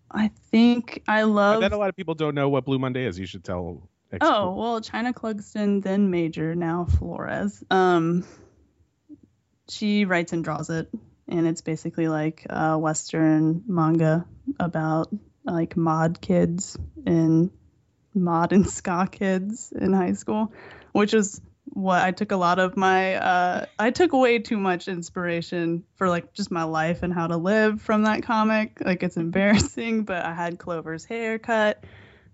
Speaker 6: I think I love.
Speaker 5: bet a lot of people don't know what Blue Monday is. You should tell. ex-
Speaker 6: Oh well, Chynna Clugston, then Major, now Flores. Um, she writes and draws it, and it's basically like a Western manga about like mod kids and mod and ska kids in high school, which is what I took a lot of my uh I took way too much inspiration for like just my life and how to live from that comic. Like it's embarrassing, but I had Clover's haircut,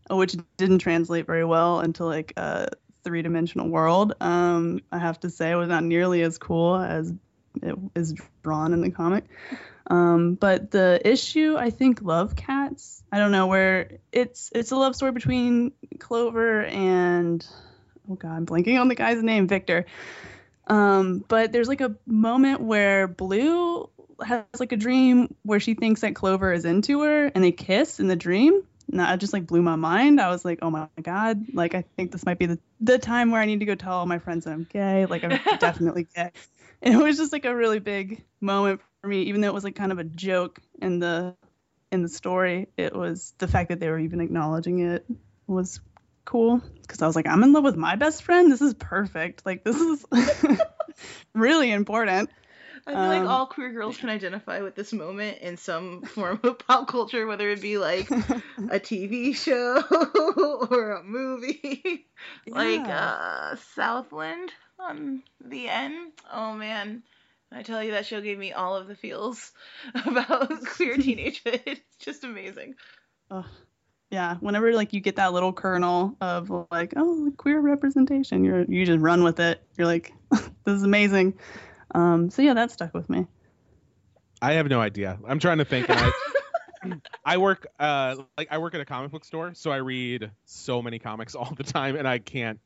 Speaker 6: which didn't translate very well into like a three dimensional world. Um I have to say it was not nearly as cool as is drawn in the comic. Um, but the issue, I think, Love Cats. I don't know where it's it's a love story between Clover and oh god, I'm blanking on the guy's name, Victor. Um, but there's like a moment where Blue has like a dream where she thinks that Clover is into her, and they kiss in the dream. And that just like blew my mind. I was like, oh my god, like I think this might be the the time where I need to go tell all my friends that I'm gay. Like I'm definitely gay. And it was just like a really big moment for me, even though it was like kind of a joke in the in the story. It was the fact that they were even acknowledging it was cool because I was like, I'm in love with my best friend. This is perfect. Like this is really important.
Speaker 7: I feel like
Speaker 6: Um,
Speaker 7: all queer girls can identify with this moment in some form of pop culture, whether it be like a TV show or a movie, like uh, Southland on the end. Oh man, I tell you that show gave me all of the feels about queer teenagehood. It's just amazing.
Speaker 6: yeah whenever like you get that little kernel of like oh queer representation you're you just run with it you're like this is amazing um so yeah that stuck with me
Speaker 5: I have no idea. I'm trying to think. I, I work uh like I work at a comic book store, so I read so many comics all the time, and I can't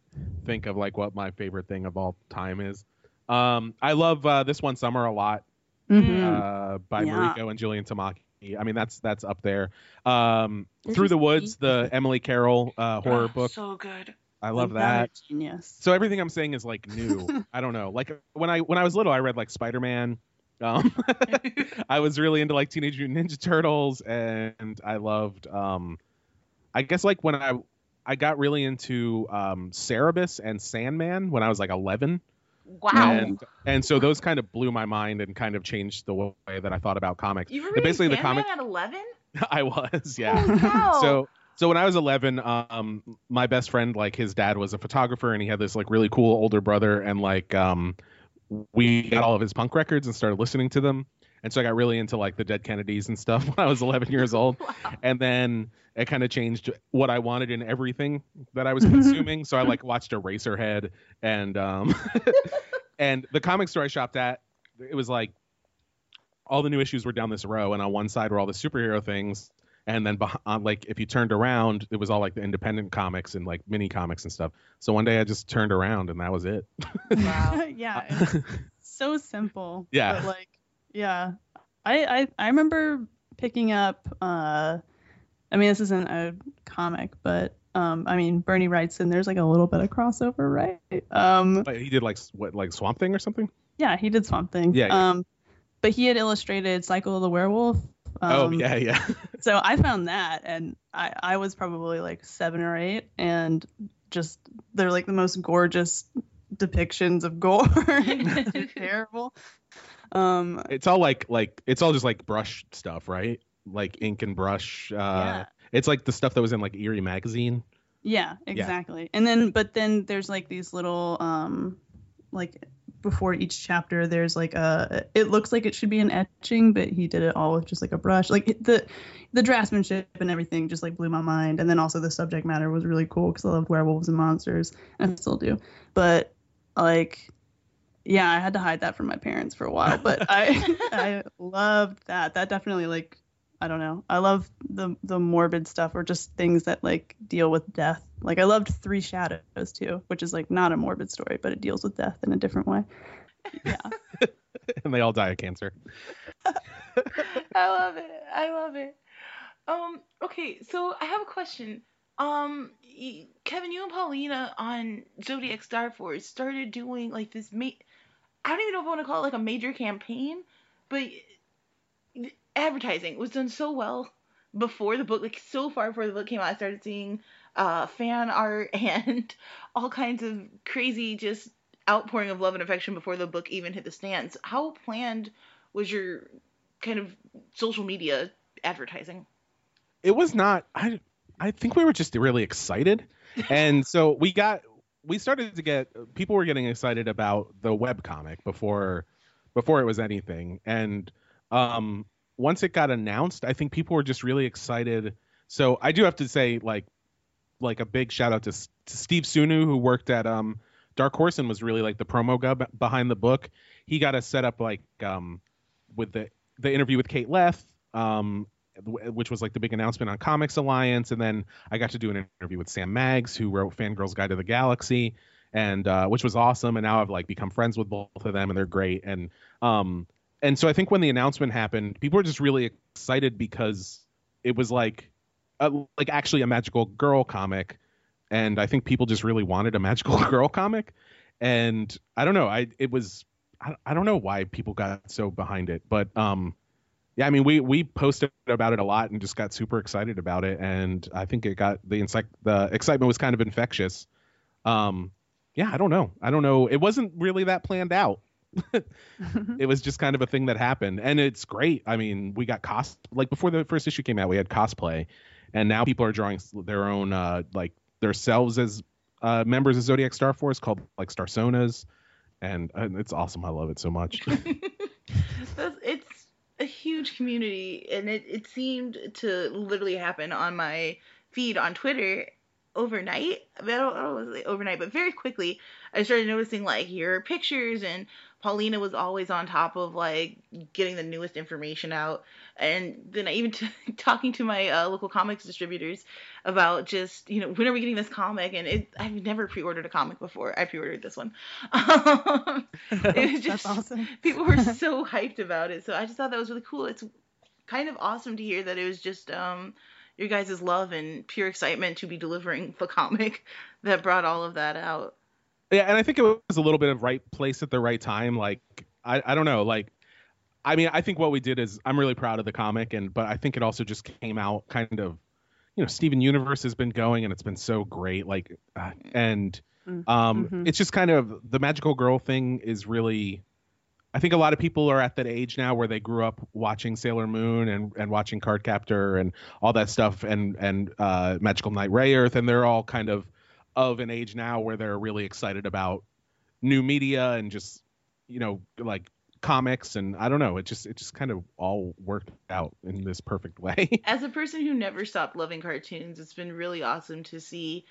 Speaker 5: think of like what my favorite thing of all time is. Um, I love uh, this one summer a lot
Speaker 6: Mhm.
Speaker 5: uh, by
Speaker 6: Yeah.
Speaker 5: Mariko and Jillian Tamaki. I mean that's that's up there. Um, Through the Woods, the Emily Carroll uh, horror
Speaker 7: Oh,
Speaker 5: book.
Speaker 7: So good.
Speaker 5: I love that.
Speaker 6: genius
Speaker 5: So everything I'm saying is like new. I don't know. Like when I when I was little, I read like Spider Man. Um, I was really into like Teenage Mutant Ninja Turtles, and I loved. Um, I guess like when I I got really into um, Cerebus and Sandman when I was like 11,
Speaker 7: Wow.
Speaker 5: and and so those kind of blew my mind and kind of changed the way that I thought about comics.
Speaker 7: you were
Speaker 5: basically the
Speaker 7: Sandman
Speaker 5: comic-
Speaker 7: at 11?
Speaker 5: I was, yeah.
Speaker 7: Holy cow.
Speaker 5: So so when I was 11, um, my best friend, like his dad was a photographer, and he had this like really cool older brother, and like um, we got all of his punk records and started listening to them, and so I got really into like the Dead Kennedys and stuff when I was 11 years old,
Speaker 7: Wow.
Speaker 5: and then it kind of changed what I wanted in everything that I was consuming. so I like watched Eraserhead and um, and the comic store I shopped at, it was like all the new issues were down this row, and on one side were all the superhero things, and then behind, like if you turned around, it was all like the independent comics and like mini comics and stuff. So one day I just turned around, and that was it.
Speaker 7: Wow.
Speaker 6: yeah so simple
Speaker 5: Yeah.
Speaker 6: but like yeah I, I i remember picking up uh i mean this isn't a comic but um i mean Bernie Wrightson and there's like a little bit of crossover right um
Speaker 5: But he did like what like Swamp Thing or something.
Speaker 6: yeah he did swamp thing
Speaker 5: Yeah, yeah.
Speaker 6: um but he had illustrated cycle of the werewolf um,
Speaker 5: oh yeah, yeah.
Speaker 6: so I found that, and I, I was probably like seven or eight, and just they're like the most gorgeous depictions of gore. It's terrible. Um,
Speaker 5: it's all like like it's all just like brush stuff, right? Like ink and brush. Uh,
Speaker 6: yeah,
Speaker 5: It's like the stuff that was in like Eerie magazine.
Speaker 6: yeah, exactly. And then, but then there's like these little, um, like before each chapter, there's like a. It looks like it should be an etching, but he did it all with just like a brush. Like the, the draftsmanship and everything just like blew my mind. And then also the subject matter was really cool because I loved werewolves and monsters, and I still do. But like yeah i had to hide that from my parents for a while but i i loved that that definitely like i don't know i love the the morbid stuff or just things that like deal with death like i loved three shadows too which is like not a morbid story but it deals with death in a different way yeah
Speaker 5: and they all die of cancer.
Speaker 7: I love it. I love it. Um, okay, so I have a question. Um, Kevin, you and Paulina on Zodiac Starforce started doing like this. Ma- I don't even know if I want to call it like a major campaign, but advertising was done so well before the book, like so far before the book came out. I started seeing uh, fan art and all kinds of crazy just outpouring of love and affection before the book even hit the stands. How planned was your kind of social media advertising?
Speaker 5: it was not i i think we were just really excited and so we got we started to get people were getting excited about the web comic before before it was anything, and um, once it got announced, I think people were just really excited. So I do have to say, like, like a big shout out to, to Steve Sunu who worked at um, Dark Horse and was really like the promo guy behind the book. He got us set up like um, with the the interview with Kate Leth, um, which was like the big announcement on Comics Alliance, and then I got to do an interview with Sam Maggs, who wrote Fangirls Guide to the Galaxy, and uh, which was awesome. And now I've like become friends with both of them, and they're great. And um, and so I think when the announcement happened, people were just really excited because it was like a, like actually a magical girl comic, and I think people just really wanted a magical girl comic. And I don't know, I it was I, I don't know why people got so behind it, but um yeah, I mean, we we posted about it a lot and just got super excited about it, and I think it got the insect the excitement was kind of infectious. Um, yeah, I don't know, I don't know. It wasn't really that planned out. it was just kind of a thing that happened, and it's great. I mean, we got cost like before the first issue came out, we had cosplay, and now people are drawing their own uh like themselves as uh members of Zodiac Starforce called like Starsonas, and, and it's awesome. I love it so much.
Speaker 7: it's a huge community, and it, it seemed to literally happen on my feed on Twitter overnight. I, mean, I don't, I don't know overnight, but very quickly I started noticing like your pictures and Paulina was always on top of like getting the newest information out. And then I even t- talking to my uh, local comics distributors about just you know when are we getting this comic? And it, I've never pre-ordered a comic before. I pre-ordered this one. it was just awesome. people were so hyped about it. So I just thought that was really cool. It's kind of awesome to hear that it was just um your guys' love and pure excitement to be delivering the comic that brought all of that out.
Speaker 5: Yeah, and I think it was a little bit of right place at the right time. Like I, I don't know, like I mean, I think what we did is I'm really proud of the comic, and but I think it also just came out kind of, you know, Steven Universe has been going and it's been so great, like, uh, and mm, um, mm-hmm. it's just kind of the magical girl thing is really. I think a lot of people are at that age now where they grew up watching Sailor Moon and, and watching Cardcaptor and all that stuff and and uh, Magical Knight Rayearth, and they're all kind of of an age now where they're really excited about new media and just you know like comics and I don't know it just it just kind of all worked out in this perfect way.
Speaker 7: As a person who never stopped loving cartoons, it's been really awesome to see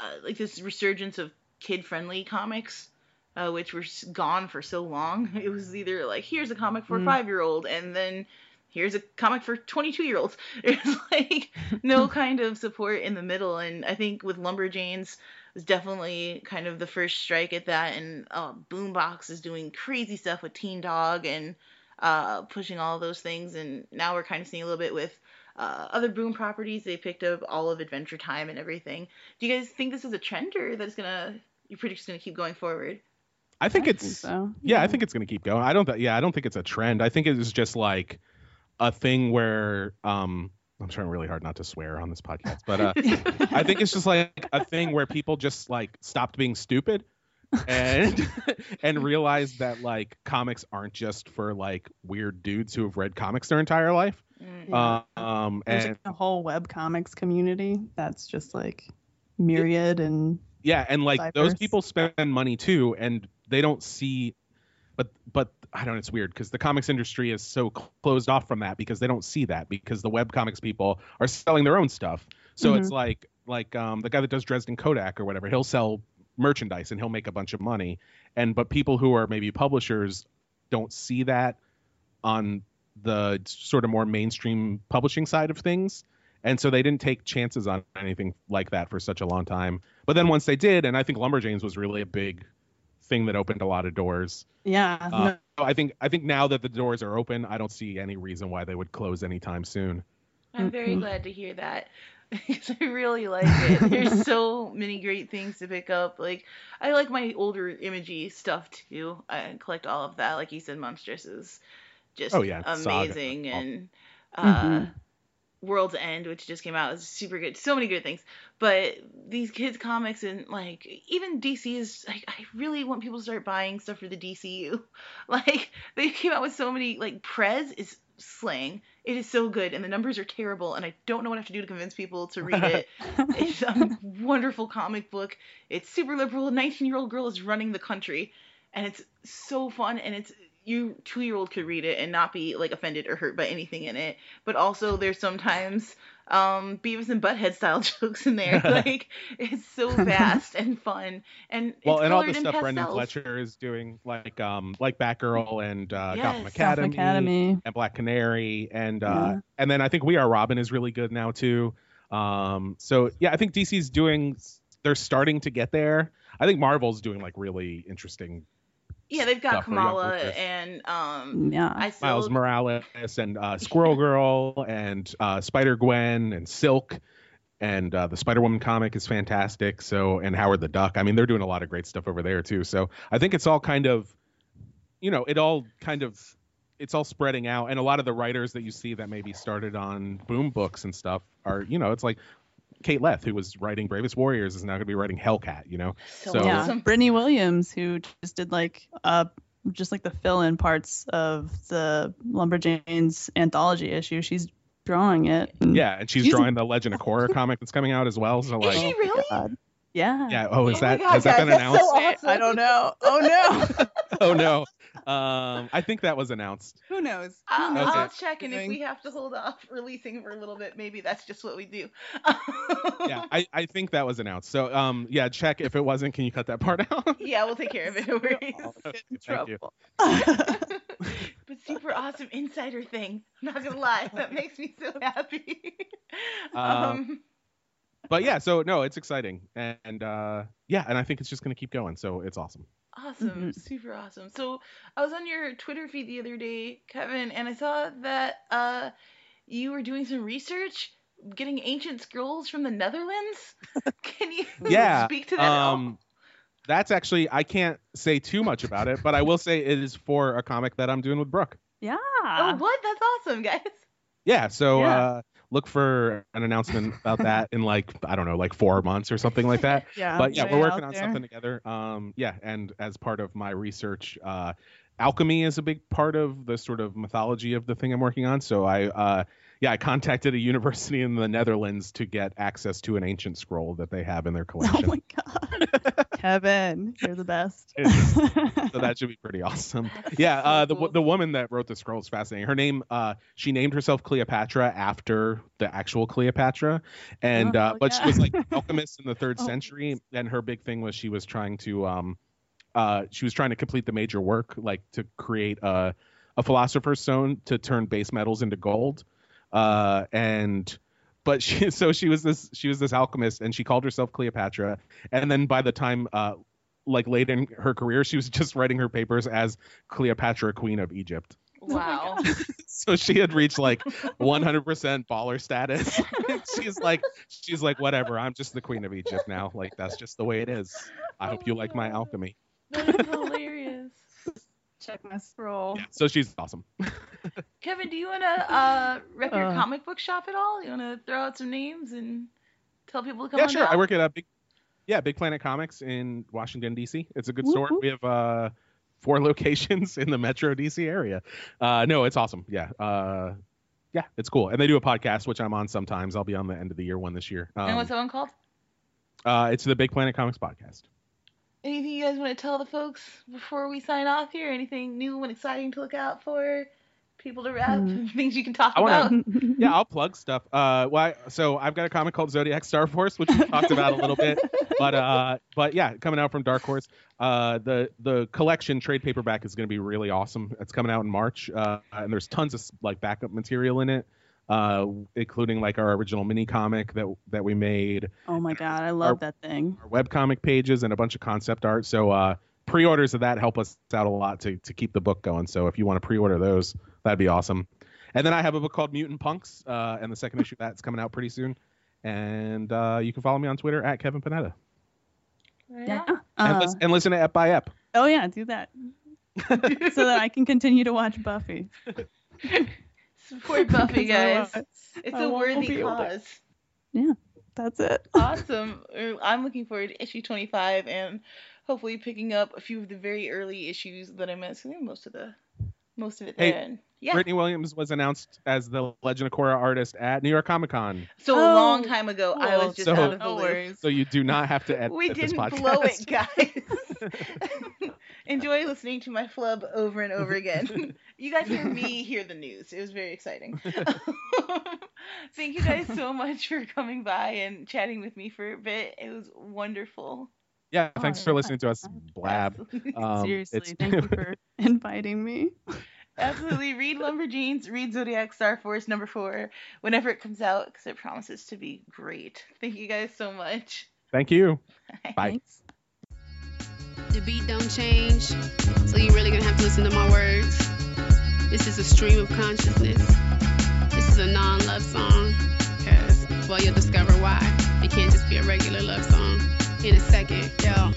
Speaker 7: uh, like this resurgence of kid-friendly comics. Uh, which were gone for so long. It was either like here's a comic for a mm. five year old, and then here's a comic for 22 year olds. There's like no kind of support in the middle. And I think with Lumberjanes was definitely kind of the first strike at that. And uh, Boombox is doing crazy stuff with Teen Dog and uh, pushing all those things. And now we're kind of seeing a little bit with uh, other Boom properties. They picked up all of Adventure Time and everything. Do you guys think this is a trend or that it's gonna you're pretty just gonna keep going forward?
Speaker 5: I think I it's think so. yeah, yeah, I think it's gonna keep going. I don't th- yeah, I don't think it's a trend. I think it is just like a thing where um I'm trying really hard not to swear on this podcast, but uh, I think it's just like a thing where people just like stopped being stupid and and realized that like comics aren't just for like weird dudes who have read comics their entire life. Yeah.
Speaker 6: Uh, um, There's and a whole web comics community that's just like myriad and
Speaker 5: yeah, and like diverse. those people spend money too, and they don't see but but I don't know. It's weird because the comics industry is so closed off from that because they don't see that because the web comics people are selling their own stuff. So mm-hmm. it's like like um, the guy that does Dresden Kodak or whatever. He'll sell merchandise and he'll make a bunch of money. And but people who are maybe publishers don't see that on the sort of more mainstream publishing side of things. And so they didn't take chances on anything like that for such a long time. But then once they did, and I think Lumberjanes was really a big thing that opened a lot of doors.
Speaker 6: Yeah.
Speaker 5: Uh, no. I think I think now that the doors are open, I don't see any reason why they would close anytime soon.
Speaker 7: I'm very mm-hmm. glad to hear that because I really like it. There's so many great things to pick up. Like I like my older imagey stuff too. I collect all of that. Like you said, Monstress is just oh, yeah. amazing Saga. and. Uh, mm-hmm. World's End, which just came out, is super good. So many good things. But these kids comics and like even DC is like I really want people to start buying stuff for the DCU. Like they came out with so many like Prez is slang. It is so good, and the numbers are terrible, and I don't know what I have to do to convince people to read it. it's a wonderful comic book. It's super liberal. A 19 year old girl is running the country, and it's so fun, and it's you two year old could read it and not be like offended or hurt by anything in it. But also there's sometimes um Beavis and Butthead style jokes in there. like it's so fast and fun and
Speaker 5: well,
Speaker 7: it's
Speaker 5: and all the stuff
Speaker 7: Brenden.
Speaker 5: Fletcher is doing, like um, like Batgirl and uh,
Speaker 7: Yes.
Speaker 5: Gotham
Speaker 7: Gotham
Speaker 5: Academy,
Speaker 6: Academy.
Speaker 5: and Black Canary, and uh,
Speaker 6: Yeah.
Speaker 5: and then I think We Are Robin is really good now too. Um, so yeah, I think DC's doing. They're starting to get there. I think Marvel's doing like really interesting.
Speaker 7: Yeah, they've got
Speaker 5: stuff for young
Speaker 7: Kamala and um
Speaker 6: Yeah.
Speaker 7: I still
Speaker 5: Miles Morales and uh, Squirrel Girl and uh, Spider Gwen and Silk and uh, the Spider Woman comic is fantastic. So and Howard the Duck. I mean, they're doing a lot of great stuff over there too. So I think it's all kind of, you know, it all kind of, it's all spreading out. And a lot of the writers that you see that maybe started on Boom books and stuff are, you know, it's like Kate Leth, who was writing Bravest Warriors, is now going to be writing Hellcat. You know,
Speaker 7: so,
Speaker 5: So-
Speaker 6: yeah.
Speaker 7: awesome.
Speaker 6: Brittney Williams, who just did like uh just like the fill-in parts of the Lumberjanes anthology issue. She's drawing it. and-
Speaker 5: yeah, and she's
Speaker 6: She's-
Speaker 5: drawing the Legend of Korra comic that's coming out as well. So
Speaker 7: Is
Speaker 5: like,
Speaker 7: she really?
Speaker 6: God. Yeah.
Speaker 5: yeah, oh, is
Speaker 7: Oh
Speaker 5: that
Speaker 7: God,
Speaker 5: has that been announced?
Speaker 7: so awesome.
Speaker 6: I don't know. Oh no.
Speaker 5: oh no. Um, I think that was announced.
Speaker 6: Who knows?
Speaker 7: I'll,
Speaker 6: Who knows?
Speaker 7: I'll check, and if we have to hold off releasing for a little bit, maybe that's just what we do.
Speaker 5: Yeah, I, I think that was announced. So um, yeah, check if it wasn't. Can you cut that part out?
Speaker 7: yeah, we'll take care of it. No worries.
Speaker 6: Get in
Speaker 5: Thank you.
Speaker 6: trouble.
Speaker 7: but super awesome insider thing. I'm not gonna lie, that makes me so happy.
Speaker 5: Um,
Speaker 7: um,
Speaker 5: But yeah, so no, it's exciting, and uh, yeah, and I think it's just gonna keep going. So it's awesome.
Speaker 7: Awesome,
Speaker 6: Mhm.
Speaker 7: super awesome. So I was on your Twitter feed the other day, Kevin, and I saw that uh, you were doing some research, getting ancient scrolls from the Netherlands. Can you
Speaker 5: Yeah,
Speaker 7: speak to that?
Speaker 5: Um, that's actually I can't say too much about it, but I will say it is for a comic that I'm doing with Brooke.
Speaker 6: Yeah.
Speaker 7: Oh, what? That's awesome, guys.
Speaker 5: Yeah, so
Speaker 6: Yeah.
Speaker 5: uh, look for an announcement about that in like I don't know, like four months or something like that.
Speaker 6: Yeah.
Speaker 5: but yeah, we're working on
Speaker 6: there.
Speaker 5: something together. Um, yeah, and as part of my research, uh, alchemy is a big part of the sort of mythology of the thing I'm working on. So I, uh, yeah, I contacted a university in the Netherlands to get access to an ancient scroll that they have in their collection.
Speaker 6: Oh my god. Kevin, you're the best.
Speaker 5: so that should be pretty awesome. Yeah, uh, the the woman that wrote the scroll is fascinating. Her name, uh, she named herself Cleopatra after the actual Cleopatra, and
Speaker 6: Oh,
Speaker 5: uh, but she was like an alchemist in the third
Speaker 6: Oh.
Speaker 5: century, and her big thing was she was trying to um, uh, she was trying to complete the major work, like to create a a philosopher's stone to turn base metals into gold, uh, and but she so she was this she was this alchemist and she called herself Cleopatra. And then by the time uh like late in her career she was just writing her papers as Cleopatra queen of Egypt.
Speaker 7: Wow.
Speaker 5: so she had reached like 100% baller status. She's like she's like whatever I'm just the queen of Egypt now. Like that's just the way it is. I hope you like my alchemy.
Speaker 7: That is hilarious.
Speaker 6: Check my scroll.
Speaker 5: yeah so she's awesome
Speaker 7: Kevin, do you want to uh, rep your
Speaker 6: Uh.
Speaker 7: comic book shop at all? You want to throw out some names and tell people to come
Speaker 5: yeah
Speaker 7: on
Speaker 5: sure
Speaker 7: down?
Speaker 5: I work at a big yeah Big Planet Comics in Washington D.C. it's a good
Speaker 6: Whoop,
Speaker 5: store we have uh four locations in the Metro DC area. Uh, no, it's awesome. Yeah. Uh, yeah, it's cool. And they do a podcast, which I'm on sometimes. I'll be on the end of the year one this year. Um,
Speaker 7: and what's that one called?
Speaker 5: uh, it's the Big Planet Comics podcast.
Speaker 7: Anything you guys want to tell the folks before we sign off here? Anything new and exciting to look out for? People to rep?
Speaker 6: Hmm.
Speaker 7: Things you can talk
Speaker 5: I wanna-
Speaker 7: about?
Speaker 5: Yeah, I'll plug stuff. Uh, why? So I've got a comic called Zodiac Starforce, which we talked about a little bit, but uh, but yeah, coming out from Dark Horse. Uh, the the collection trade paperback is going to be really awesome. It's coming out in March, uh, and there's tons of like backup material in it, uh, including like our original mini comic that that we made,
Speaker 6: Oh my god, I love that thing.
Speaker 5: our webcomic pages, and a bunch of concept art. So uh, pre-orders of that help us out a lot to to keep the book going. So if you want to pre-order those, that'd be awesome. And then I have a book called Mutant Punks, uh, and the second issue of that's coming out pretty soon. And uh, you can follow me on Twitter at Kevin Panetta.
Speaker 6: Yeah.
Speaker 7: on.
Speaker 5: And,
Speaker 6: Uh,
Speaker 5: lis- and listen to Ep by Ep.
Speaker 6: oh yeah, do that so that I can continue to watch Buffy.
Speaker 7: Support Buffy,
Speaker 6: 'Cause I
Speaker 7: guys. It's
Speaker 6: I
Speaker 7: a worthy
Speaker 6: be able to.
Speaker 7: cause.
Speaker 6: That's it.
Speaker 7: awesome. Uh, I'm looking forward to issue 25 and hopefully picking up a few of the very early issues that I missed. I think most of the most of it
Speaker 5: Hey,
Speaker 7: there. And, yeah.
Speaker 5: Brittney Williams was announced as the Legend of Korra artist at New York Comic Con.
Speaker 7: so a
Speaker 6: Oh,
Speaker 7: long time ago, I was just
Speaker 5: So-
Speaker 7: out of the
Speaker 6: No
Speaker 7: loop.
Speaker 6: worries.
Speaker 5: So you do not have to edit this.
Speaker 7: We
Speaker 5: didn't
Speaker 7: blow it, guys. Enjoy listening to my flub over and over again. you guys hear me hear the news. It was very exciting. Thank you guys so much for coming by and chatting with me for a bit. It was wonderful.
Speaker 5: yeah, thanks for listening to us blab.
Speaker 7: Absolutely.
Speaker 5: Um,
Speaker 6: Seriously,
Speaker 5: it's-
Speaker 6: thank you for inviting me.
Speaker 7: Absolutely. Read Lumberjanes, read Zodiac Starforce number four whenever it comes out because it promises to be great. Thank you guys so much.
Speaker 5: Thank you. Bye.
Speaker 6: Thanks.
Speaker 8: The beat don't change, so you really gonna have to listen to my words. This is a stream of consciousness. This is a non-love song, cause well you'll discover why. It can't just be a regular love song. In a second, yo.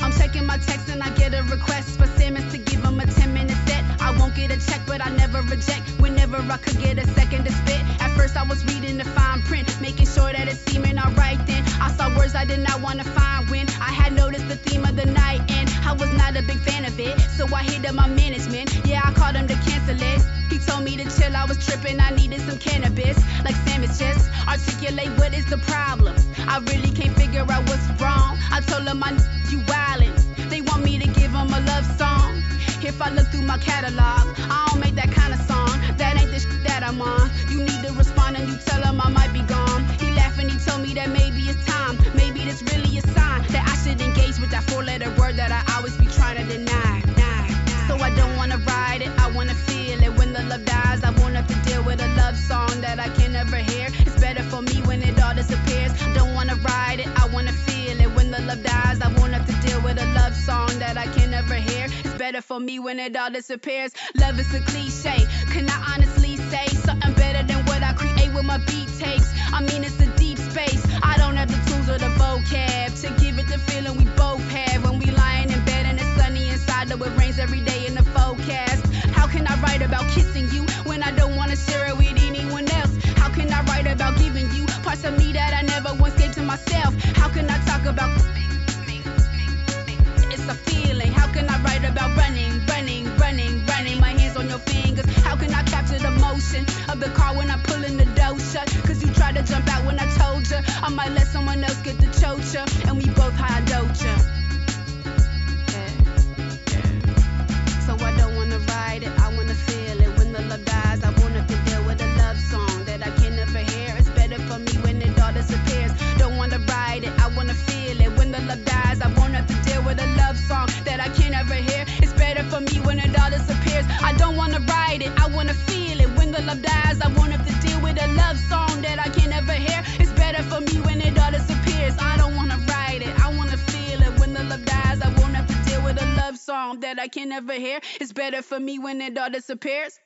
Speaker 8: I'm checking my text and I get a request for Simmons to give him a 10 minute set. I won't get a check, but I never reject whenever I could get a second to spit. At first, I was reading the fine print, making sure that it's seeming alright then. I saw words I did not want to find when the theme of the night and I was not a big fan of it. So I hit up my management. Yeah, I called him to cancel it. He told me to chill, I was tripping, I needed some cannabis. Like sandwiches, articulate what is the problem. I really can't figure out what's wrong. I told him I you wildin'. They want me to give them a love song. If I look through my catalog, I don't make that kind of song. That ain't the shit that I'm on. You need to respond and you tell him I might be gone. He laughed and he told me that maybe it's time. That word that I always be trying to deny. So I don't wanna ride it, I wanna feel it. When the love dies, I won't have to deal with a love song that I can never hear. It's better for me when it all disappears. Don't wanna ride it, I wanna feel it. When the love dies, I won't have to deal with a love song that I can never hear. It's better for me when it all disappears. Love is a cliche. Can I honestly say something better than what I create with my beat takes? I mean, it's a deep space. I don't have the tools or the vocab to give it the feeling we both have it rains every day in the forecast. How can I write about kissing you when I don't wanna share it with anyone else? How can I write about giving you parts of me that I never once gave to myself? How can I talk about it's a feeling? How can I write about running, running, running, running? My hands on your fingers. How can I capture the motion of the car when I'm pulling the door shut? Cause you tried to jump out when I told you I might let someone else get the chocha, and we both high doja. A love song that I can never hear. It's better for me when it all disappears. I don't wanna ride it, I wanna feel it. When the love dies, I won't have to deal with a love song that I can never hear. It's better for me when it all disappears. I don't wanna ride it, I wanna feel it. When the love dies, I won't have to deal with a love song that I can never hear. It's better for me when it all disappears.